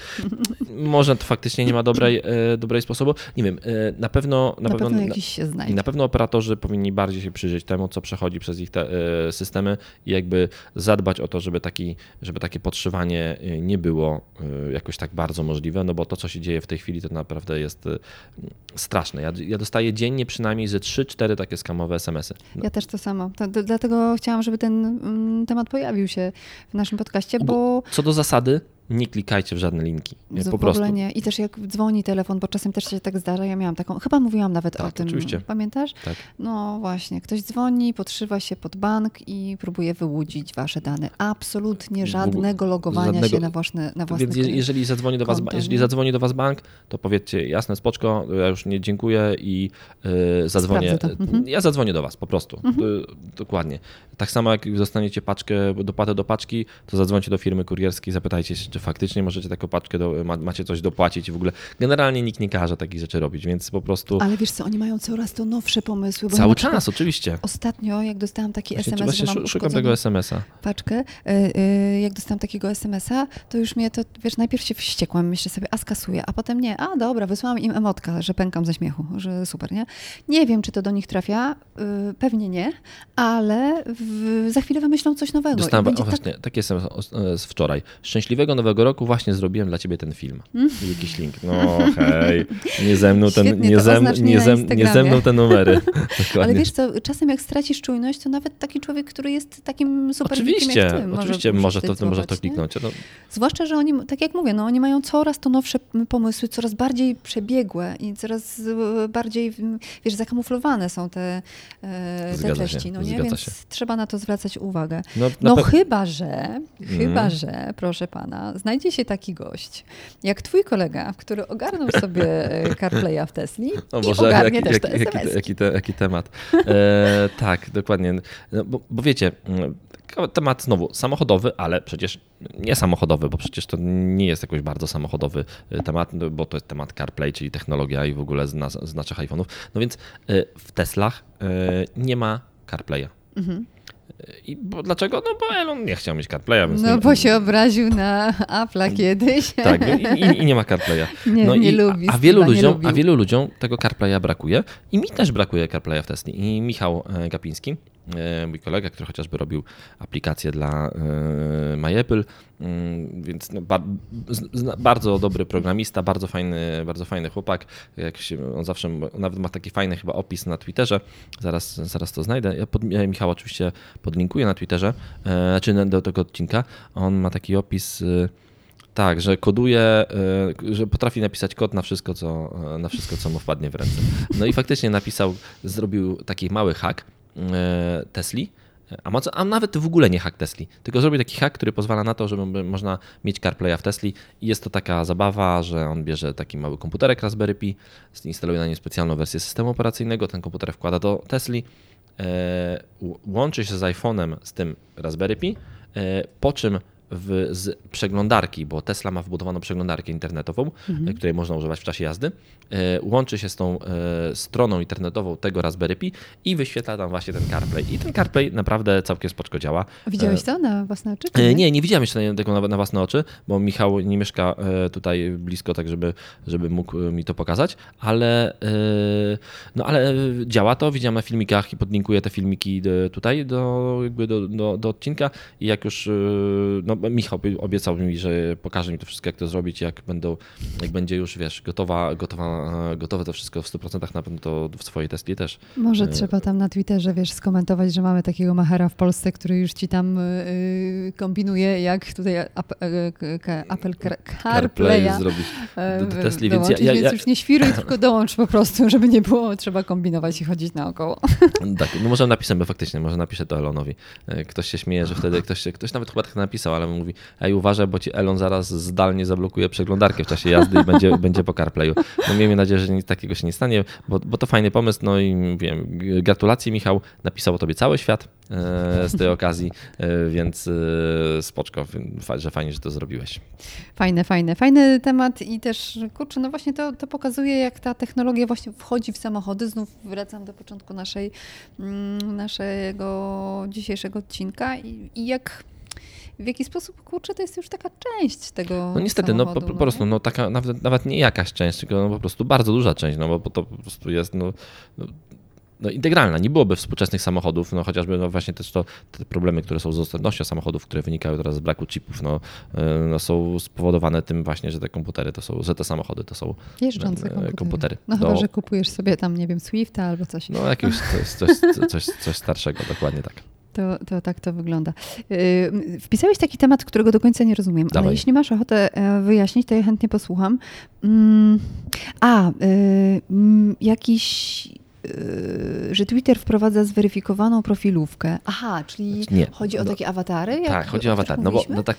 Może to faktycznie nie ma dobrej, e, dobrej sposobu. Nie wiem, e, na pewno... Na, pewno jakiś się znajdzie. na pewno operatorzy powinni bardziej się przyjrzeć temu, co przechodzi przez ich te, e, systemy i jakby zadbać o to, żeby, taki, żeby takie podszywanie e, nie było e, jakoś tak bardzo możliwe, no bo to, co się dzieje w tej chwili, to naprawdę jest e, straszne. Ja, ja dostaję dziennie przynajmniej ze 3-4 takie skamowe SMS-y. No, Ja też to samo. To, to, dlatego chciałam, żeby ten mm, temat pojawił się w naszym podcaście, bo Co do zasady, nie klikajcie w żadne linki. W po ogóle prostu. nie. I też jak dzwoni telefon, bo czasem też się tak zdarza, ja miałam taką, chyba mówiłam nawet Tak, o tym, oczywiście. pamiętasz? Tak. No właśnie, ktoś dzwoni, podszywa się pod bank i próbuje wyłudzić wasze dane. Absolutnie żadnego logowania żadnego- się na własne na własne Więc je- jeżeli zadzwoni, do was, konto, jeżeli zadzwoni do Was bank, to powiedzcie, jasne, spoczko, ja już nie dziękuję i y, zadzwonię. To. Mhm. Ja zadzwonię do Was po prostu. Y, dokładnie. Tak samo jak dostaniecie paczkę, dopłatę do paczki, to zadzwońcie do firmy kurierskiej, zapytajcie się, czy faktycznie możecie taką paczkę, do, ma, macie coś dopłacić i w ogóle. Generalnie nikt nie każe takich rzeczy robić, więc po prostu Ale wiesz co, oni mają coraz to nowsze pomysły. Bo cały czas, oczywiście. Ostatnio, jak dostałam taki Właśnie, SMS, że właśnie mam szu- szukam tego SMS-a. paczkę, y, y, jak dostałam takiego SMS-a, to już mnie to, wiesz, najpierw się wściekłam, myślę sobie, a skasuję, a potem nie, a dobra, wysłałam im emotka, że pękam ze śmiechu, że super, nie? Nie wiem, czy to do nich trafia, y, pewnie nie, ale w, za chwilę wymyślą coś nowego. Będzie o tak, właśnie, takie SMS wczoraj. Szczęśliwego nowego roku, właśnie zrobiłem dla ciebie ten film. I jakiś link. No hej, nie ze mną, ten, Świetnie, nie ze, nie ze, nie ze mną te numery. [LAUGHS] ale wiesz co, czasem jak stracisz czujność, to nawet taki człowiek, który jest takim super Oczywiście, jak ty, oczywiście może, to, to, może to kliknąć. No, Zwłaszcza, że oni, tak jak mówię, no, oni mają coraz to nowsze pomysły, coraz bardziej przebiegłe i coraz e, bardziej, wiesz, zakamuflowane są te, e, te treści, no nie? Więc się. trzeba na to zwracać uwagę. no, No pe- chyba, że, chyba, Mhm. że, proszę pana, znajdzie się taki gość, jak twój kolega, który ogarnął sobie e, CarPlaya w Tesli [LAUGHS] O i Boże, ogarnie jaki, też te jaki, jaki, te, jaki temat. E, [LAUGHS] tak, dokładnie. No, bo, bo wiecie, mm, temat znowu samochodowy, ale przecież nie samochodowy, bo przecież to nie jest jakoś bardzo samochodowy e, temat, no, bo to jest temat CarPlay, czyli technologia i w ogóle z, nas, z naszych iPhone'ów. No więc e, w Teslach nie ma CarPlaya. Mhm. I bo, dlaczego? No bo Elon nie chciał mieć CarPlaya. Więc No nie, bo się obraził na Apple'a kiedyś. Tak, i, i, i nie ma CarPlaya. [LAUGHS] Nie, no nie i, lubi, a, wielu ludziom, a wielu ludziom tego CarPlaya brakuje i mi też brakuje CarPlaya w Tesli. I Michał e, Gapiński, mój kolega, który chociażby robił aplikację dla e, MyApple, mm, więc no, ba, bardzo dobry programista, bardzo fajny, bardzo fajny chłopak. Jak się, on zawsze nawet ma taki fajny chyba opis na Twitterze. Zaraz, zaraz to znajdę. Ja, pod, ja Michał oczywiście podlinkuję na Twitterze, e, czy na- do tego odcinka. On ma taki opis. E, tak, że koduje, że potrafi napisać kod na wszystko, co, na wszystko, co mu wpadnie w ręce. No i faktycznie napisał, zrobił taki mały hack Tesli, a, nawet w ogóle nie hack Tesli, tylko zrobił taki hack, który pozwala na to, żeby można mieć CarPlaya w Tesli i jest to taka zabawa, że on bierze taki mały komputerek Raspberry Pi, instaluje na nim specjalną wersję systemu operacyjnego, ten komputer wkłada do Tesli, e, łączy się z iPhone'em z tym Raspberry Pi, e, po czym w, z przeglądarki, bo Tesla ma wbudowaną przeglądarkę internetową, e, której można używać w czasie jazdy, e, łączy się z tą e, stroną internetową tego Raspberry Pi i wyświetla tam właśnie ten CarPlay. I ten CarPlay naprawdę całkiem spoczko działa. Widziałeś to na własne oczy? czy E, Nie, nie widziałem jeszcze tego na, na własne oczy, bo Michał nie mieszka tutaj blisko, tak żeby, żeby mógł mi to pokazać, ale, no, ale działa to, widziałem na filmikach i podlinkuję te filmiki tutaj do, jakby do, do, do odcinka i jak już no, Michał obiecał mi, że pokaże mi to wszystko, jak to zrobić, jak będą, jak będzie już, wiesz, gotowa, gotowa, e, gotowe to wszystko w 100% na pewno to w swojej Tesli też. Może E, trzeba tam na Twitterze, wiesz, skomentować, że mamy takiego machera w Polsce, który już ci tam y, kombinuje, jak tutaj Apple, Apple Car- CarPlaya zrobić e, do- do Tesli, więc ja- ja- więc już nie świruj, [COUGHS] tylko dołącz po prostu, żeby nie było trzeba kombinować i chodzić naokoło. [LAUGHS] Tak, no może napiszemy faktycznie, może napiszę to Elonowi. E, Ktoś się śmieje, że wtedy ktoś, ktoś nawet chyba tak napisał, ale mówi, ej uważaj, bo ci Elon zaraz zdalnie zablokuje przeglądarkę w czasie jazdy i będzie, będzie po CarPlayu. No miejmy nadzieję, że nic takiego się nie stanie, bo, bo to fajny pomysł, no i wiem, gratulacje Michał, napisał o tobie cały świat e, z tej okazji, e, więc e, spoczko, że fajnie, że to zrobiłeś. Fajne, fajne, fajny temat i też, kurczę, no właśnie to, to pokazuje, jak ta technologia właśnie wchodzi w samochody. Znów wracam do początku naszej, mm, naszego dzisiejszego odcinka i, i jak w jaki sposób, kurczę, to jest już taka część tego No niestety, no po, po prostu, no taka nawet, nawet nie jakaś część, tylko no po prostu bardzo duża część, no bo to po prostu jest no, no, no integralna. Nie byłoby współczesnych samochodów, no chociażby no właśnie też to, te problemy, które są z dostępnością samochodów, które wynikają teraz z braku chipów, no, y, no są spowodowane tym właśnie, że te komputery to są, że te samochody to są Jeżdżące e, komputery. komputery. No chyba, Do- że kupujesz sobie tam, nie wiem, Swifta albo coś. No jakiegoś coś, coś, coś, coś starszego, dokładnie tak. To, to tak to wygląda. Yy, Wpisałeś taki temat, którego do końca nie rozumiem, ale Dawaj. jeśli masz ochotę e, wyjaśnić, to ja chętnie posłucham. Mm, A, yy, mm, jakiś, yy, że Twitter wprowadza zweryfikowaną profilówkę. Aha, czyli Nie, chodzi o no, takie awatary? jak Tak, chodzi o których awatar. No bo no tak.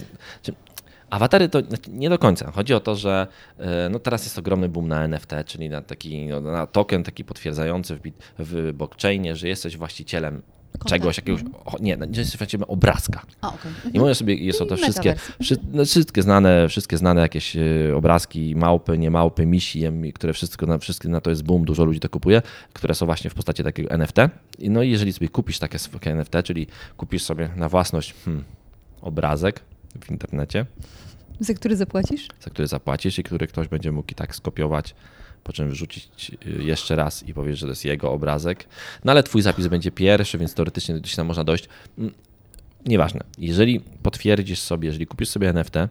Awatary to znaczy, nie do końca. Chodzi o to, że e, no teraz jest ogromny boom na NFT, czyli na taki no, na token taki potwierdzający w, w blockchainie, że jesteś właścicielem. Czegoś, jakiegoś, o, nie, że jesteś właścicielem obrazka. A, okej. I możesz sobie, są to wszystkie, wszy, no, wszystkie znane, wszystkie znane jakieś e, obrazki, małpy, nie małpy, misi, które wszystko na, wszystkie na to jest boom, dużo ludzi to kupuje, które są właśnie w postaci takiego NFT. I No i jeżeli sobie kupisz takie swoje NFT, czyli kupisz sobie na własność hmm, obrazek w internecie, Za który zapłacisz? za który zapłacisz i który ktoś będzie mógł i tak skopiować, po czym wrzucić y, jeszcze raz i powiesz, że to jest jego obrazek. No ale twój zapis będzie pierwszy, więc teoretycznie gdzieś tam można dojść. Mm, Nieważne. Jeżeli potwierdzisz sobie, jeżeli kupisz sobie NFT e,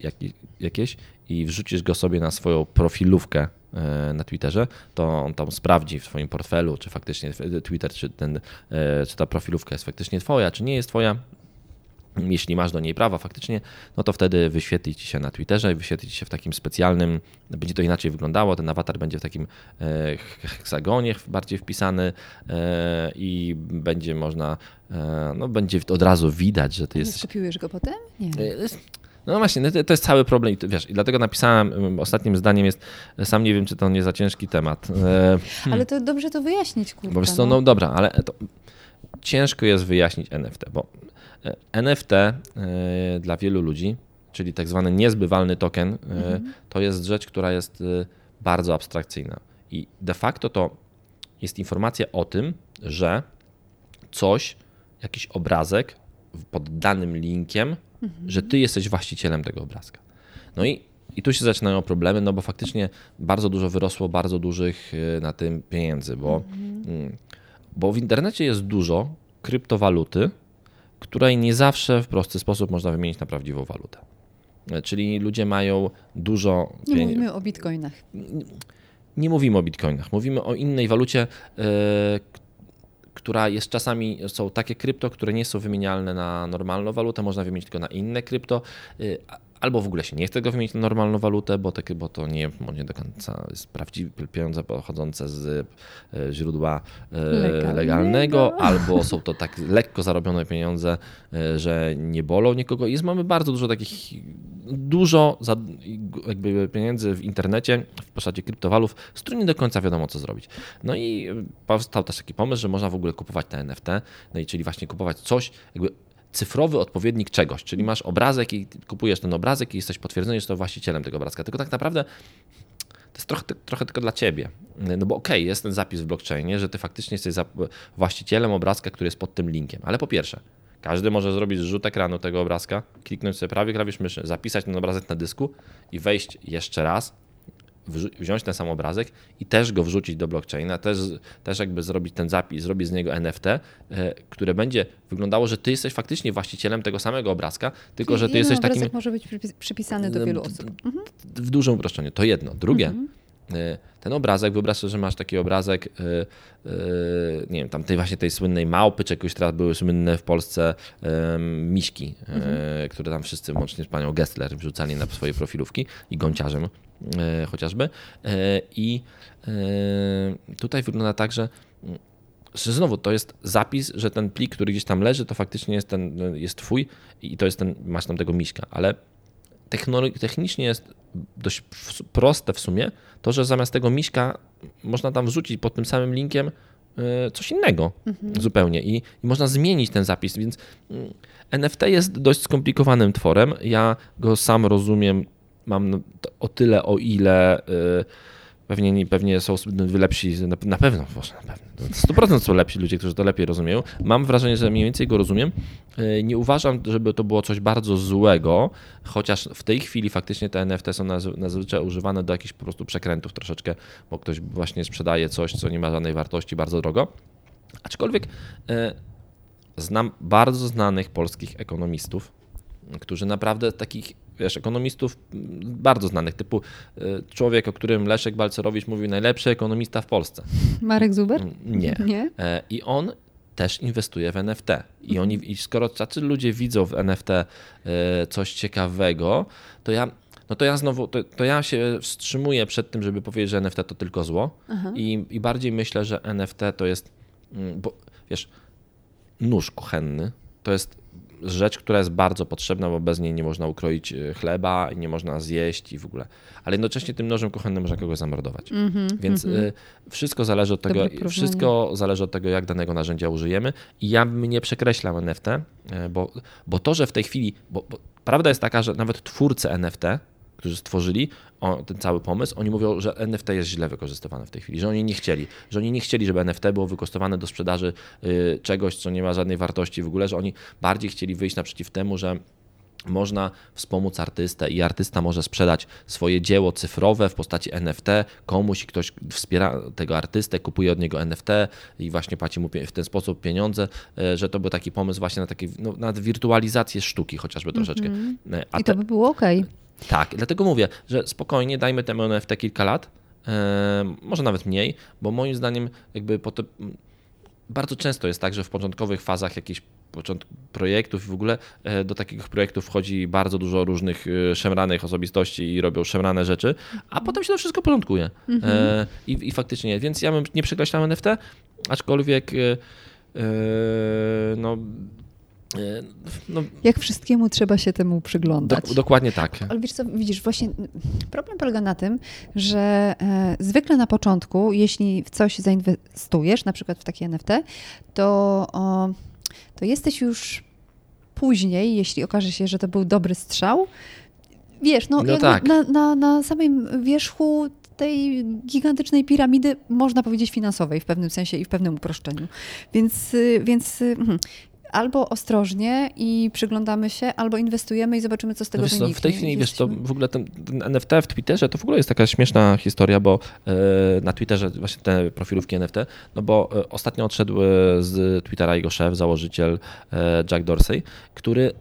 jaki- jakieś i wrzucisz go sobie na swoją profilówkę e, na Twitterze, to on tam sprawdzi w swoim portfelu, czy faktycznie Twitter, czy, ten, e, czy ta profilówka jest faktycznie twoja, czy nie jest twoja. Jeśli masz do niej prawa faktycznie, no to wtedy wyświetli ci się na Twitterze, wyświetli ci się w takim specjalnym, będzie to inaczej wyglądało, ten awatar będzie w takim e, heksagonie bardziej wpisany e, i będzie można, e, no będzie od razu widać, że ty Nie jesteś skopiujesz go potem? Nie. No właśnie, no to, jest cały problem i wiesz, i dlatego napisałem, ostatnim zdaniem jest, sam nie wiem, czy to nie za ciężki temat. [LAUGHS] Ale to dobrze to wyjaśnić, kurczę. bo wiesz co, no dobra, ale to ciężko jest wyjaśnić NFT, bo NFT e, dla wielu ludzi, czyli tak zwany niezbywalny token, e, Mhm. to jest rzecz, która jest e, bardzo abstrakcyjna. I de facto to jest informacja o tym, że coś, jakiś obrazek pod danym linkiem, że ty jesteś właścicielem tego obrazka. No i, i tu się zaczynają problemy, no bo faktycznie bardzo dużo wyrosło bardzo dużych na tym pieniędzy, bo, mm, bo w internecie jest dużo kryptowaluty, której nie zawsze w prosty sposób można wymienić na prawdziwą walutę. E, Czyli ludzie mają dużo Nie pieniędzy. mówimy o bitcoinach. Nie mówimy o bitcoinach, mówimy o innej walucie, k- która jest czasami, są takie krypto, które nie są wymienialne na normalną walutę, można wymienić tylko na inne krypto, a- albo w ogóle się nie chce go wymienić na normalną walutę, bo, te, bo to nie, bo nie do końca jest prawdziwe pieniądze pochodzące z e, źródła e, Legalnego. legalnego, albo są to tak lekko zarobione pieniądze, e, że nie bolą nikogo. Jest, mamy bardzo dużo takich, dużo za, jakby pieniędzy w internecie w postaci kryptowalut, z którymi nie do końca wiadomo, co zrobić. No i powstał też taki pomysł, że można w ogóle kupować te NFT, no i czyli właśnie kupować coś, jakby cyfrowy odpowiednik czegoś, czyli masz obrazek i kupujesz ten obrazek i jesteś potwierdzony, że to właścicielem tego obrazka. Tylko tak naprawdę to jest trochę, trochę tylko dla ciebie. No bo okej, jest ten zapis w blockchainie, że ty faktycznie jesteś właścicielem obrazka, który jest pod tym linkiem. Ale po pierwsze, każdy może zrobić zrzut ekranu tego obrazka, kliknąć sobie prawy klawisz myszy, zapisać ten obrazek na dysku i wejść jeszcze raz, wziąć ten sam obrazek i też go wrzucić do blockchaina, też, też jakby zrobić ten zapis, zrobić z niego NFT, e, które będzie wyglądało, że ty jesteś faktycznie właścicielem tego samego obrazka, tylko że ty jesteś obrazek takim może być przypis- przypisany do wielu osób. Mhm. w dużym uproszczeniu. To jedno. Drugie, y, ten obrazek, wyobraź sobie, że masz taki obrazek, y, nie wiem, tam tej właśnie tej słynnej małpy, czy jakoś teraz były słynne w Polsce miśki, y, które tam wszyscy, łącznie z panią Gessler, wrzucali na swoje profilówki i gąciarzem chociażby. Y, I y, tutaj wygląda tak, że że znowu to jest zapis, że ten plik, który gdzieś tam leży, to faktycznie jest ten, jest twój i to jest ten, masz tam tego miśka, ale technicznie jest dość proste w sumie to, że zamiast tego miśka można tam wrzucić pod tym samym linkiem coś innego zupełnie I, i można zmienić ten zapis, więc mm, NFT jest dość skomplikowanym tworem. Ja go sam rozumiem, mam no o tyle, o ile y, pewnie, nie- pewnie są lepsi, na, pewno, może na pewno, to 100% są lepsi ludzie, którzy to lepiej rozumieją. Mam wrażenie, że mniej więcej go rozumiem. Y, Nie uważam, żeby to było coś bardzo złego, chociaż w tej chwili faktycznie te NFT są naz- nazwyczaj używane do jakichś po prostu przekrętów troszeczkę, bo ktoś właśnie sprzedaje coś, co nie ma żadnej wartości bardzo drogo. Aczkolwiek e, znam bardzo znanych polskich ekonomistów, którzy naprawdę takich, wiesz, ekonomistów mm, bardzo znanych, typu e, człowiek, o którym Leszek Balcerowicz mówił, najlepszy ekonomista w Polsce. Marek Zuber? Mm, Nie. Nie? E, I on też inwestuje w NFT. I, oni, I skoro tacy ludzie widzą w NFT e, coś ciekawego, to ja, no to ja znowu, to, to ja się wstrzymuję przed tym, żeby powiedzieć, że NFT to tylko zło. I, I bardziej myślę, że NFT to jest, mm, bo wiesz, nóż kuchenny to jest rzecz, która jest bardzo potrzebna, bo bez niej nie można ukroić e, chleba i nie można zjeść i w ogóle. Ale jednocześnie tym nożem kuchennym można kogoś zamordować. Więc y, wszystko zależy od tego, wszystko zależy od tego, jak danego narzędzia użyjemy. I ja bym nie przekreślał NFT, e, bo, bo to, że w tej chwili, bo, bo prawda jest taka, że nawet twórcy NFT, którzy stworzyli ten cały pomysł, oni mówią, że NFT jest źle wykorzystywane w tej chwili, że oni nie chcieli, że oni nie chcieli, żeby NFT było wykorzystywane do sprzedaży y, czegoś, co nie ma żadnej wartości w ogóle, że oni bardziej chcieli wyjść naprzeciw temu, że można wspomóc artystę i artysta może sprzedać swoje dzieło cyfrowe w postaci NFT komuś i ktoś wspiera tego artystę, kupuje od niego NFT i właśnie płaci mu w ten sposób pieniądze, e, że to był taki pomysł właśnie na, taki, no, na wirtualizację sztuki chociażby troszeczkę. E, A I to by było okej. tak, dlatego mówię, że spokojnie dajmy temu NFT kilka lat, e, może nawet mniej, bo moim zdaniem jakby po te, bardzo często jest tak, że w początkowych fazach jakichś począt- projektów i w ogóle e, do takich projektów wchodzi bardzo dużo różnych e, szemranych osobistości i robią szemrane rzeczy, a potem się to wszystko porządkuje. E, i, I faktycznie, więc ja bym nie przekreślał NFT, aczkolwiek e, no, no Jak wszystkiemu trzeba się temu do, przyglądać. dokładnie tak. Ale wiesz co, widzisz, właśnie problem polega na tym, że e, zwykle na początku, jeśli w coś zainwestujesz, na przykład w takie NFT, to, o, to jesteś już później, jeśli okaże się, że to był dobry strzał, wiesz, no, No tak. na, na, na samym wierzchu tej gigantycznej piramidy, można powiedzieć finansowej w pewnym sensie i w pewnym uproszczeniu. Więc, y, więc y, mhm. Albo ostrożnie i przyglądamy się, albo inwestujemy i zobaczymy, co z tego no wiesz, wyniknie. w tej chwili, wiesz, to w ogóle ten, ten NFT w Twitterze to w ogóle jest taka śmieszna historia, bo e, na Twitterze właśnie te profilówki NFT, no bo e, ostatnio odszedł e, z Twittera jego szef, założyciel Jack Dorsey, który,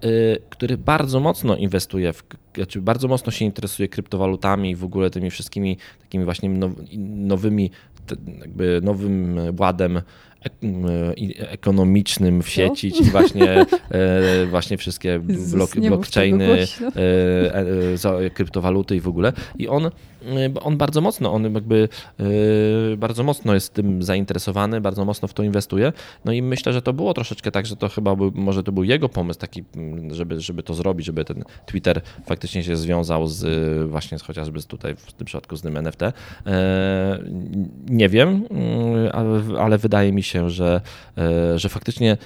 który bardzo mocno inwestuje w znaczy bardzo mocno się interesuje kryptowalutami i w ogóle tymi wszystkimi takimi właśnie now, nowymi, jakby nowym ładem ekonomicznym w sieci, czyli właśnie, e, właśnie wszystkie blok, blockchainy, e, e, kryptowaluty i w ogóle. I on, on bardzo mocno, on jakby e, bardzo mocno jest tym zainteresowany, bardzo mocno w to inwestuje. No i myślę, że to było troszeczkę tak, że to chyba był, może to był jego pomysł taki, m, żeby, żeby to zrobić, żeby ten Twitter faktycznie się związał z właśnie z, chociażby tutaj w tym przypadku z tym NFT. E, Nie wiem, mm, ale, ale wydaje mi się, że, e, że faktycznie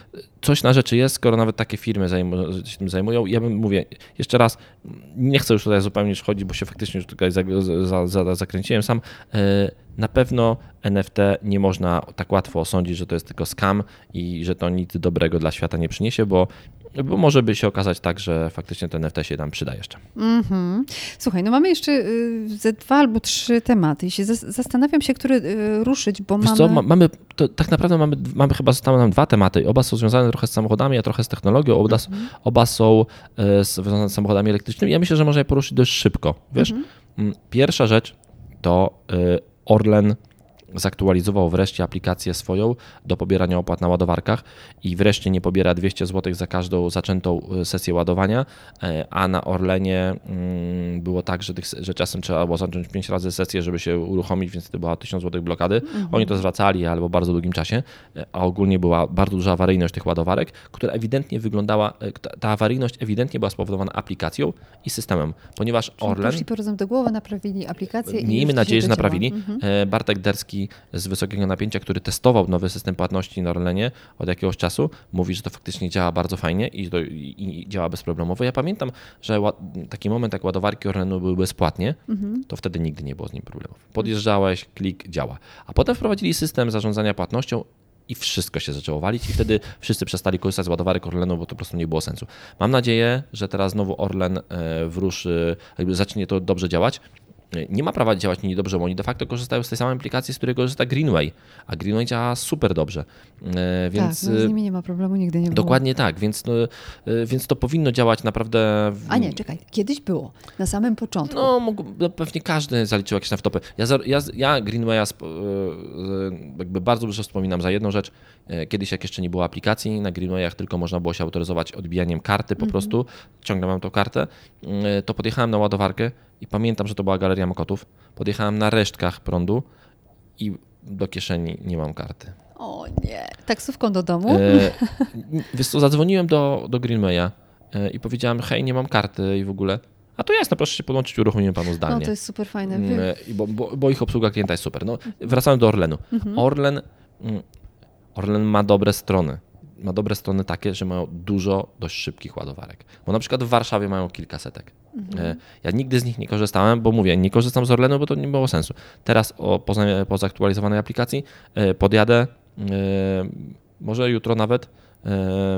coś na rzeczy jest, skoro nawet takie firmy zajmu- się tym zajmują. Ja bym mówię jeszcze raz, nie chcę już tutaj zupełnie już chodzić, bo się faktycznie już tutaj za, za, za, zakręciłem sam. E, Na pewno NFT nie można tak łatwo osądzić, że to jest tylko scam i że to nic dobrego dla świata nie przyniesie, bo, bo może by się okazać tak, że faktycznie ten NFT się nam przyda jeszcze. Mhm. Słuchaj, no mamy jeszcze y, ze dwa albo trzy tematy zastanawiam się, który y, ruszyć, bo Wiesz mamy... co, ma, mamy, to, tak naprawdę mamy, mamy chyba zostały nam dwa tematy. Oba są związane trochę z samochodami, a trochę z technologią. Oba, oba są e, związane z samochodami elektrycznymi. Ja myślę, że można je poruszyć dość szybko. Wiesz, Mm, pierwsza rzecz to Orlen zaktualizował wreszcie aplikację swoją do pobierania opłat na ładowarkach i wreszcie nie pobiera 200 zł za każdą zaczętą e, sesję ładowania, e, a na Orlenie mm, było tak, że, tych, że czasem trzeba było zacząć 5 razy sesję, żeby się uruchomić, więc to była 1000 zł blokady. Oni to zwracali, ale po bardzo długim czasie, e, a ogólnie była bardzo duża awaryjność tych ładowarek, która ewidentnie wyglądała, ta, ta awaryjność ewidentnie była spowodowana aplikacją i systemem, ponieważ Orlen... Poszli po do głowy, naprawili aplikację i Miejmy nadzieję, że naprawili. Mhm. Bartek Derski z wysokiego napięcia, który testował nowy system płatności na Orlenie od jakiegoś czasu, mówi, że to faktycznie działa bardzo fajnie i, to, i, działa bezproblemowo. Ja pamiętam, że taki moment, jak ładowarki Orlenu były bezpłatnie, Mhm. to wtedy nigdy nie było z nim problemów. Podjeżdżałeś, klik, działa. A potem wprowadzili system zarządzania płatnością i wszystko się zaczęło walić i wtedy wszyscy przestali korzystać z ładowarek Orlenu, bo to po prostu nie było sensu. Mam nadzieję, że teraz znowu Orlen e, wruszy, jakby zacznie to dobrze działać. Nie ma prawa działać niedobrze, bo oni de facto korzystają z tej samej aplikacji, z której korzysta Greenway, a Greenway działa super dobrze. E, Więc tak, no, z e, nimi nie ma problemu, nigdy nie było. dokładnie tak, więc, no, e, więc to powinno działać naprawdę. W, A nie, czekaj, kiedyś było, na samym początku. no, mógł, no pewnie każdy zaliczył jakieś naftopy. Ja, ja, ja Greenwaya jakby bardzo dużo wspominam za jedną rzecz. Kiedyś jak jeszcze nie było aplikacji, na Greenwayach tylko można było się autoryzować odbijaniem karty po prostu. Ciągle mam tą kartę. To podjechałem na ładowarkę i pamiętam, że to była Galeria Mokotów. Podjechałem na resztkach prądu i do kieszeni nie mam karty. O nie, taksówką do domu? E, [LAUGHS] co, zadzwoniłem do, do Greenwaya e, i powiedziałem, hej, nie mam karty i w ogóle. A to jasne, proszę się podłączyć, uruchomimy panu no zdalnie. to jest super fajne. Mm, Bo, bo, bo ich obsługa klienta jest super. No, wracając do Orlenu. Orlen, mm, Orlen ma dobre strony. Ma dobre strony takie, że mają dużo dość szybkich ładowarek. Bo na przykład w Warszawie mają kilka setek. E, Ja nigdy z nich nie korzystałem, bo mówię, nie korzystam z Orlenu, bo to nie było sensu. Teraz o, po, po zaktualizowanej aplikacji e, podjadę, e, może jutro nawet,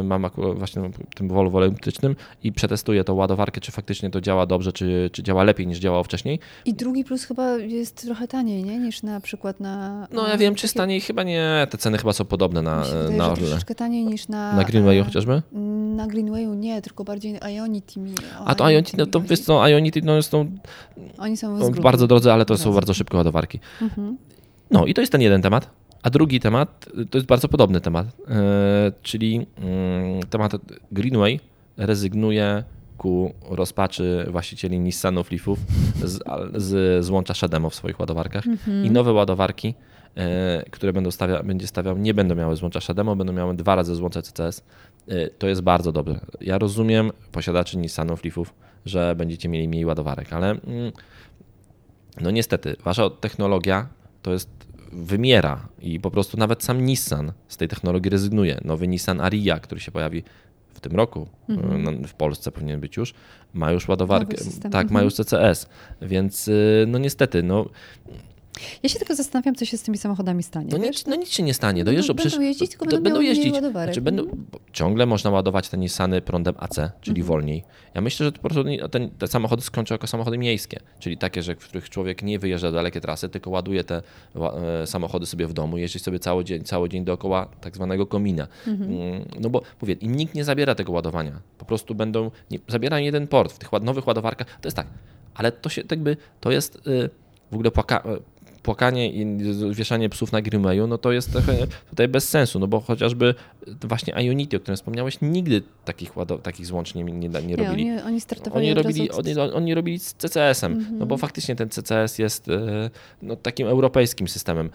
mam akurat właśnie tym Volvo elektrycznym i przetestuję tą ładowarkę, czy faktycznie to działa dobrze, czy, czy działa lepiej niż działało wcześniej. I drugi plus chyba jest trochę taniej, nie? Niż na przykład na... No na ja wiem, czy takie- staniej chyba nie. Te ceny chyba są podobne na, wydaje, na Orle. troszeczkę taniej niż na... Na Greenwayu e, chociażby? Na Greenwayu nie, tylko bardziej Ionity mi... A to Ionity, no to wiesz co, Ionity no, są Oni są no, bardzo drodzy, ale to są bardzo szybkie ładowarki. Mhm. No i to jest ten jeden temat. A drugi temat to jest bardzo podobny temat, e, czyli mm, temat Greenway rezygnuje ku rozpaczy właścicieli Nissanów, Leafów z, z złącza Shademo w swoich ładowarkach i nowe ładowarki, e, które będą stawia, będzie stawiał, nie będą miały złącza Shademo, będą miały dwa razy złącze CCS. To jest bardzo dobre. Ja rozumiem posiadaczy Nissanów, Leafów, że będziecie mieli mniej ładowarek, ale mm, no niestety, wasza technologia to jest wymiera i po prostu nawet sam Nissan z tej technologii rezygnuje. Nowy Nissan Ariya, który się pojawi w tym roku, no, w Polsce powinien być już, ma już ładowarkę, tak, ma Mhm. już CCS, więc y, no niestety, no Ja się tylko zastanawiam, co się z tymi samochodami stanie. No, nic, no nic się nie stanie. No, Dojeżdżą będą przecież- jeździć, tylko będą mniej ładowarek. Znaczy będą, bo ciągle można ładować te Nissany prądem AC, czyli Mhm. wolniej. Ja myślę, że to po prostu ten, te samochody skończą jako samochody miejskie, czyli takie, że w których człowiek nie wyjeżdża dalekie trasy, tylko ładuje te e, samochody sobie w domu, jeździ sobie cały dzień, cały dzień dookoła tak zwanego komina. Mhm. Mm, No bo mówię, im nikt nie zabiera tego ładowania. Po prostu będą, nie, zabierają jeden port w tych nowych ładowarkach. To jest tak, ale to się tak by, to jest y, w ogóle płaka, płakanie i wieszanie psów na Greenwayu, no to jest trochę tutaj bez sensu, no bo chociażby właśnie Ionity, o którym wspomniałeś, nigdy takich, takich złącz nie, nie, nie Nie, robili. oni, oni startowali Oni robili, od... oni, oni robili z CCS-em, no bo faktycznie ten CCS jest e, no, takim europejskim systemem.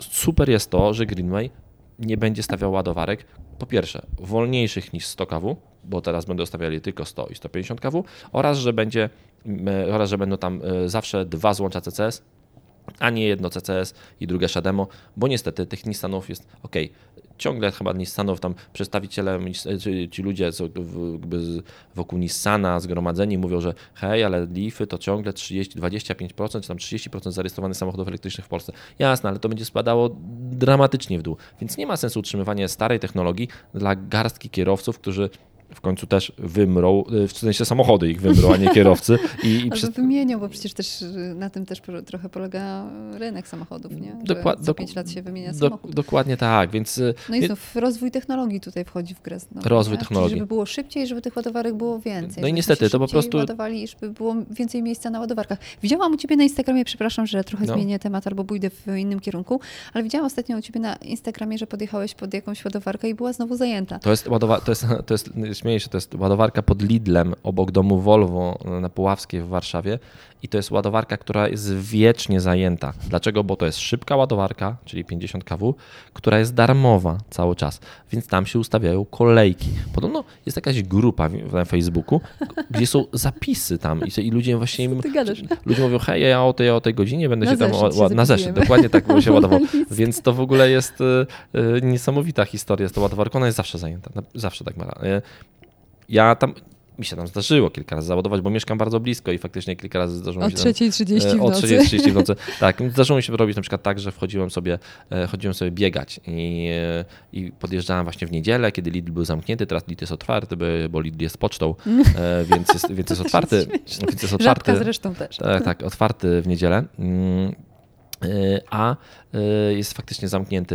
Super jest to, że Greenway nie będzie stawiał ładowarek, po pierwsze, wolniejszych niż 100 kW, bo teraz będą stawiali tylko 100 i 150 kW, oraz że, będzie, m, oraz, że będą tam e, zawsze dwa złącza CCS, a nie jedno CCS i drugie Shademo, bo niestety tych Nissanów jest ok. Ciągle chyba Nissanów tam przedstawiciele, ci ludzie w- wokół Nissana zgromadzeni mówią, że hej, ale Leafy to ciągle 30, 25% czy tam 30% zarejestrowanych samochodów elektrycznych w Polsce. Jasne, ale to będzie spadało dramatycznie w dół. Więc nie ma sensu utrzymywania starej technologii dla garstki kierowców, którzy w końcu też wymrą, y, w sensie samochody ich wymrą, a nie [LAUGHS] kierowcy. I, i przez, wymienią, bo przecież też y, na tym też trochę polega rynek samochodów, nie? Że co dok- 5 lat się wymienia do, samochód. dokładnie tak, więc y, No i znów rozwój technologii tutaj wchodzi w grę. Znowu, Rozwój nie? technologii. Czyli żeby było szybciej, żeby tych ładowarek było więcej. No i niestety, to po prostu- ładowali żeby było więcej miejsca na ładowarkach. Widziałam u Ciebie na Instagramie, przepraszam, że trochę No. zmienię temat albo pójdę w innym kierunku, ale widziałam ostatnio u Ciebie na Instagramie, że podjechałeś pod jakąś ładowarkę i była znowu zajęta. To jest, ładowa- to jest, to jest, śmieję się, to jest ładowarka pod Lidlem obok domu Volvo na Puławskiej w Warszawie i to jest ładowarka, która jest wiecznie zajęta. Dlaczego? Bo to jest szybka ładowarka, czyli 50 kW, która jest darmowa cały czas, więc tam się ustawiają kolejki. Podobno jest jakaś grupa na Facebooku, gdzie są zapisy tam i, ludzie właśnie im, ludzie mówią, hej, ja o tej, o tej godzinie będę Na się tam się na zeszyt, dokładnie tak się ładował. [LAUGHS] Więc to w ogóle jest y, y, niesamowita historia z tą ładowarką. Ona jest zawsze zajęta. Zawsze tak ma. Ja tam, mi się tam zdarzyło kilka razy załadować, bo mieszkam bardzo blisko i faktycznie kilka razy zdarzyło O mi się tam, 3.30 e, w O nocy. 3.30 w nocy. [LAUGHS] Tak, zdarzyło mi się robić na przykład tak, że wchodziłem sobie, e, chodziłem sobie biegać i, e, i podjeżdżałem właśnie w niedzielę, kiedy Lidl był zamknięty, teraz Lidl jest otwarty, bo- Lidl jest pocztą, e, więc jest, więc jest [LAUGHS] otwarty. Więc jest otwarty. Zresztą też. Tak, tak, otwarty w niedzielę. Y, A y, jest faktycznie zamknięty,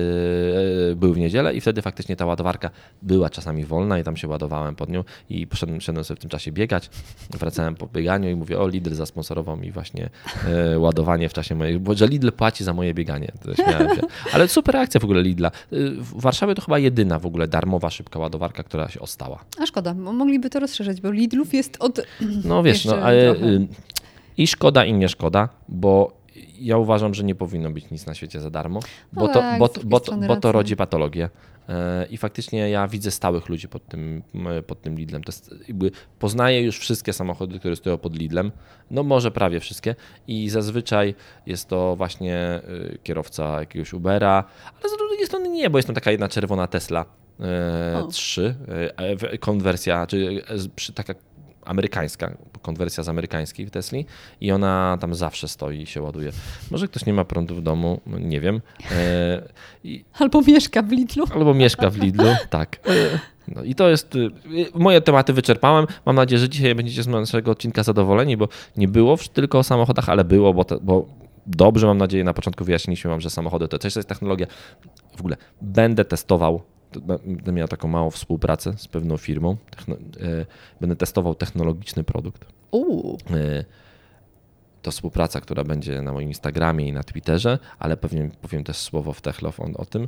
y, był w niedzielę i wtedy faktycznie ta ładowarka była czasami wolna i tam się ładowałem pod nią i poszedłem, szedłem sobie w tym czasie biegać. Wracałem po bieganiu i mówię, o Lidl zasponsorował mi właśnie ładowanie w czasie mojej, bo że Lidl płaci za moje bieganie. To śmiałem się. Ale super akcja w ogóle Lidla. W Warszawie to chyba jedyna w ogóle darmowa, szybka ładowarka, która się ostała. A szkoda, mo- mogliby to rozszerzyć, bo Lidlów jest od... No wiesz, no ale trochę. y, i szkoda, i nie szkoda, bo ja uważam, że nie powinno być nic na świecie za darmo, bo, to, tak, bo, bo, bo to rodzi patologię. E, I faktycznie ja widzę stałych ludzi pod tym, pod tym Lidlem. To jest poznaję już wszystkie samochody, które stoją pod Lidlem. No może prawie wszystkie. I zazwyczaj jest to właśnie y, kierowca jakiegoś Ubera, ale z drugiej strony nie, bo jest tam taka jedna czerwona Tesla e, O. 3, e, w- konwersja, czy e, taka amerykańska, konwersja z amerykańskiej w Tesli i ona tam zawsze stoi i się ładuje. Może ktoś nie ma prądu w domu, no nie wiem. E, i, Albo mieszka w Lidlu. albo mieszka w Lidlu, [LAUGHS] tak. E, No i to jest. y, Moje tematy wyczerpałem. Mam nadzieję, że dzisiaj będziecie z naszego odcinka zadowoleni, bo nie było tylko o samochodach, ale było, bo, to, bo dobrze mam nadzieję, na początku wyjaśniliśmy Wam, że samochody to też jest technologia. W ogóle będę testował. Będę miał taką małą współpracę z pewną firmą. E, będę testował technologiczny produkt. Uuu. E, To współpraca, która będzie na moim Instagramie i na Twitterze, ale pewnie powiem też słowo w Techlow on, o tym.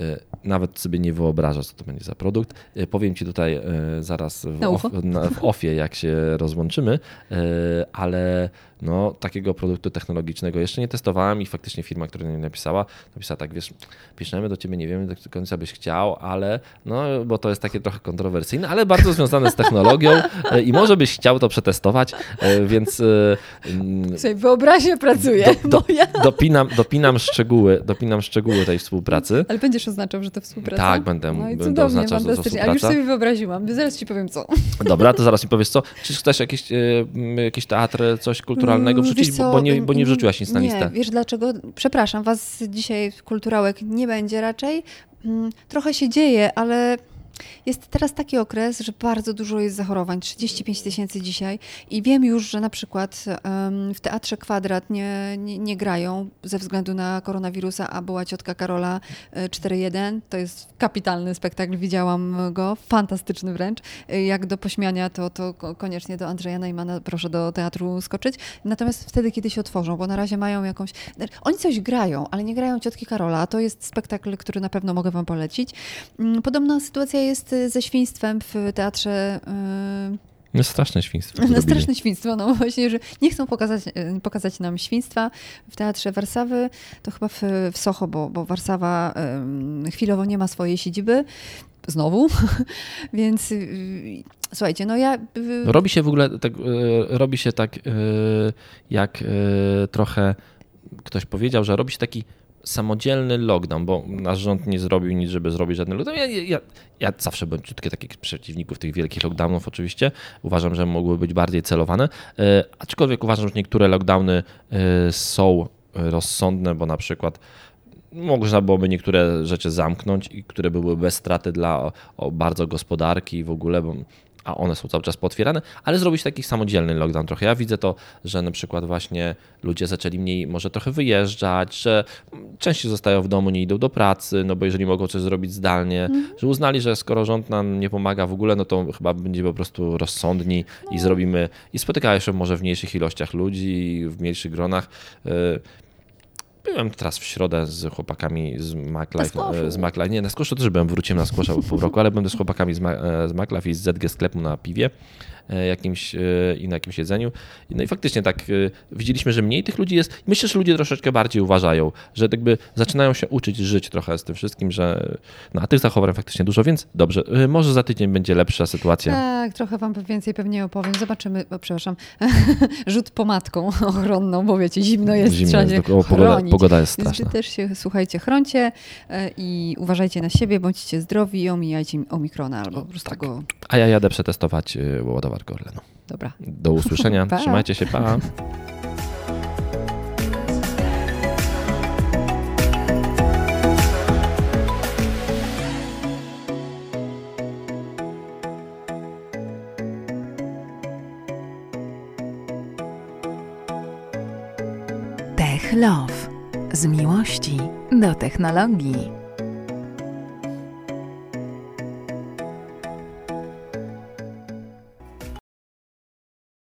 E, Nawet sobie nie wyobrażasz, co to będzie za produkt. Powiem Ci tutaj zaraz w, na, w ofie, jak się rozłączymy, ale no, takiego produktu technologicznego jeszcze nie testowałem i faktycznie firma, która mi napisała, napisała tak, wiesz, piszemy do Ciebie, nie wiemy do końca byś chciał, ale no, bo to jest takie trochę kontrowersyjne, ale bardzo związane z technologią e, i może byś chciał to przetestować, e, więc e, mm, Słuchaj, wyobraźnia pracuje. do, do, moja. dopinam, dopinam szczegóły, dopinam szczegóły tej współpracy. Ale będziesz oznaczał, że to współpraca? Tak, będę- no i cudownie, oznaczał, że to fantastycznie. Ale już współpraca. sobie wyobraziłam. Zaraz ci powiem co. Dobra, to zaraz mi powiesz co. Czy chcesz jakiś, jakiś teatr, coś kulturalnego? Kulturalnego Mm, wrzucić, co, bo, nie, bo nie mm, wrzuciłaś nic na nie, listę. wiesz dlaczego? Przepraszam, was dzisiaj kulturałek nie będzie raczej. Mm, Trochę się dzieje, ale jest teraz taki okres, że bardzo dużo jest zachorowań, 35 tysięcy dzisiaj i wiem już, że na przykład w Teatrze Kwadrat nie, nie, nie grają ze względu na koronawirusa, a była ciotka Karola e, 4.1. To jest kapitalny spektakl, widziałam go, fantastyczny wręcz. E, Jak do pośmiania, to, to ko- koniecznie do Andrzeja Najmana proszę do teatru skoczyć. Natomiast wtedy, kiedy się otworzą, bo na razie mają jakąś... Oni coś grają, ale nie grają ciotki Karola. To jest spektakl, który na pewno mogę wam polecić. Mm, Podobna sytuacja jest y, ze świństwem w teatrze... y, No straszne świństwo. no, straszne świństwo, no właśnie, że nie chcą pokazać, e, pokazać nam świństwa w Teatrze Warszawy, to chyba w, w Soho, bo, bo Warszawa chwilowo nie ma swojej siedziby, znowu, [LAUGHS] więc y, słuchajcie, no ja... y, Robi się w ogóle tak, robi się tak, jak trochę ktoś powiedział, że robi się taki samodzielny lockdown, bo nasz rząd nie zrobił nic, żeby zrobić żadny lockdown. Ja, ja, ja zawsze byłem ciutkie takich przeciwników tych wielkich lockdownów oczywiście. Uważam, że mogły być bardziej celowane, e, aczkolwiek uważam, że niektóre lockdowny e, są rozsądne, bo na przykład można byłoby niektóre rzeczy zamknąć i które były bez straty dla o, o bardzo gospodarki i w ogóle, bo, a one są cały czas potwierane, ale zrobić taki samodzielny lockdown trochę. Ja widzę to, że na przykład właśnie ludzie zaczęli mniej może trochę wyjeżdżać, że częściej zostają w domu, nie idą do pracy, no bo jeżeli mogą coś zrobić zdalnie, że uznali, że skoro rząd nam nie pomaga w ogóle, no to chyba będziemy po prostu rozsądni i zrobimy, i spotykają się może w mniejszych ilościach ludzi, w mniejszych gronach. Y, Byłem teraz w środę z chłopakami z MacLife. Z MacLife. Nie, na squashu też byłem, wróciłem na squasha po pół roku, ale byłem też z chłopakami z, Ma, e, z MacLife i z ZG sklepu na piwie jakimś e, i na jakimś jedzeniu. No i faktycznie tak e, widzieliśmy, że mniej tych ludzi jest. Myślę, że ludzie troszeczkę bardziej uważają, że jakby zaczynają się uczyć żyć trochę z tym wszystkim, że no a tych zachowań faktycznie dużo, więc dobrze, e, może za tydzień będzie lepsza sytuacja. Tak, trochę wam więcej pewnie opowiem. Zobaczymy, o, przepraszam, [LAUGHS] rzut pomadką ochronną, bo wiecie, zimno jest, Zimno trzeba jest, się o, pogoda, pogoda jest Więc straszna. wy też się, słuchajcie, chroncie e, i uważajcie na siebie, bądźcie zdrowi i omijajcie omikrona albo po prostu tak. go... A ja jadę przetestować e, ładowarkę Orlenu. Dobra. Do usłyszenia, [LAUGHS] Pa. trzymajcie się, pa. Tech Love. Z miłości do technologii.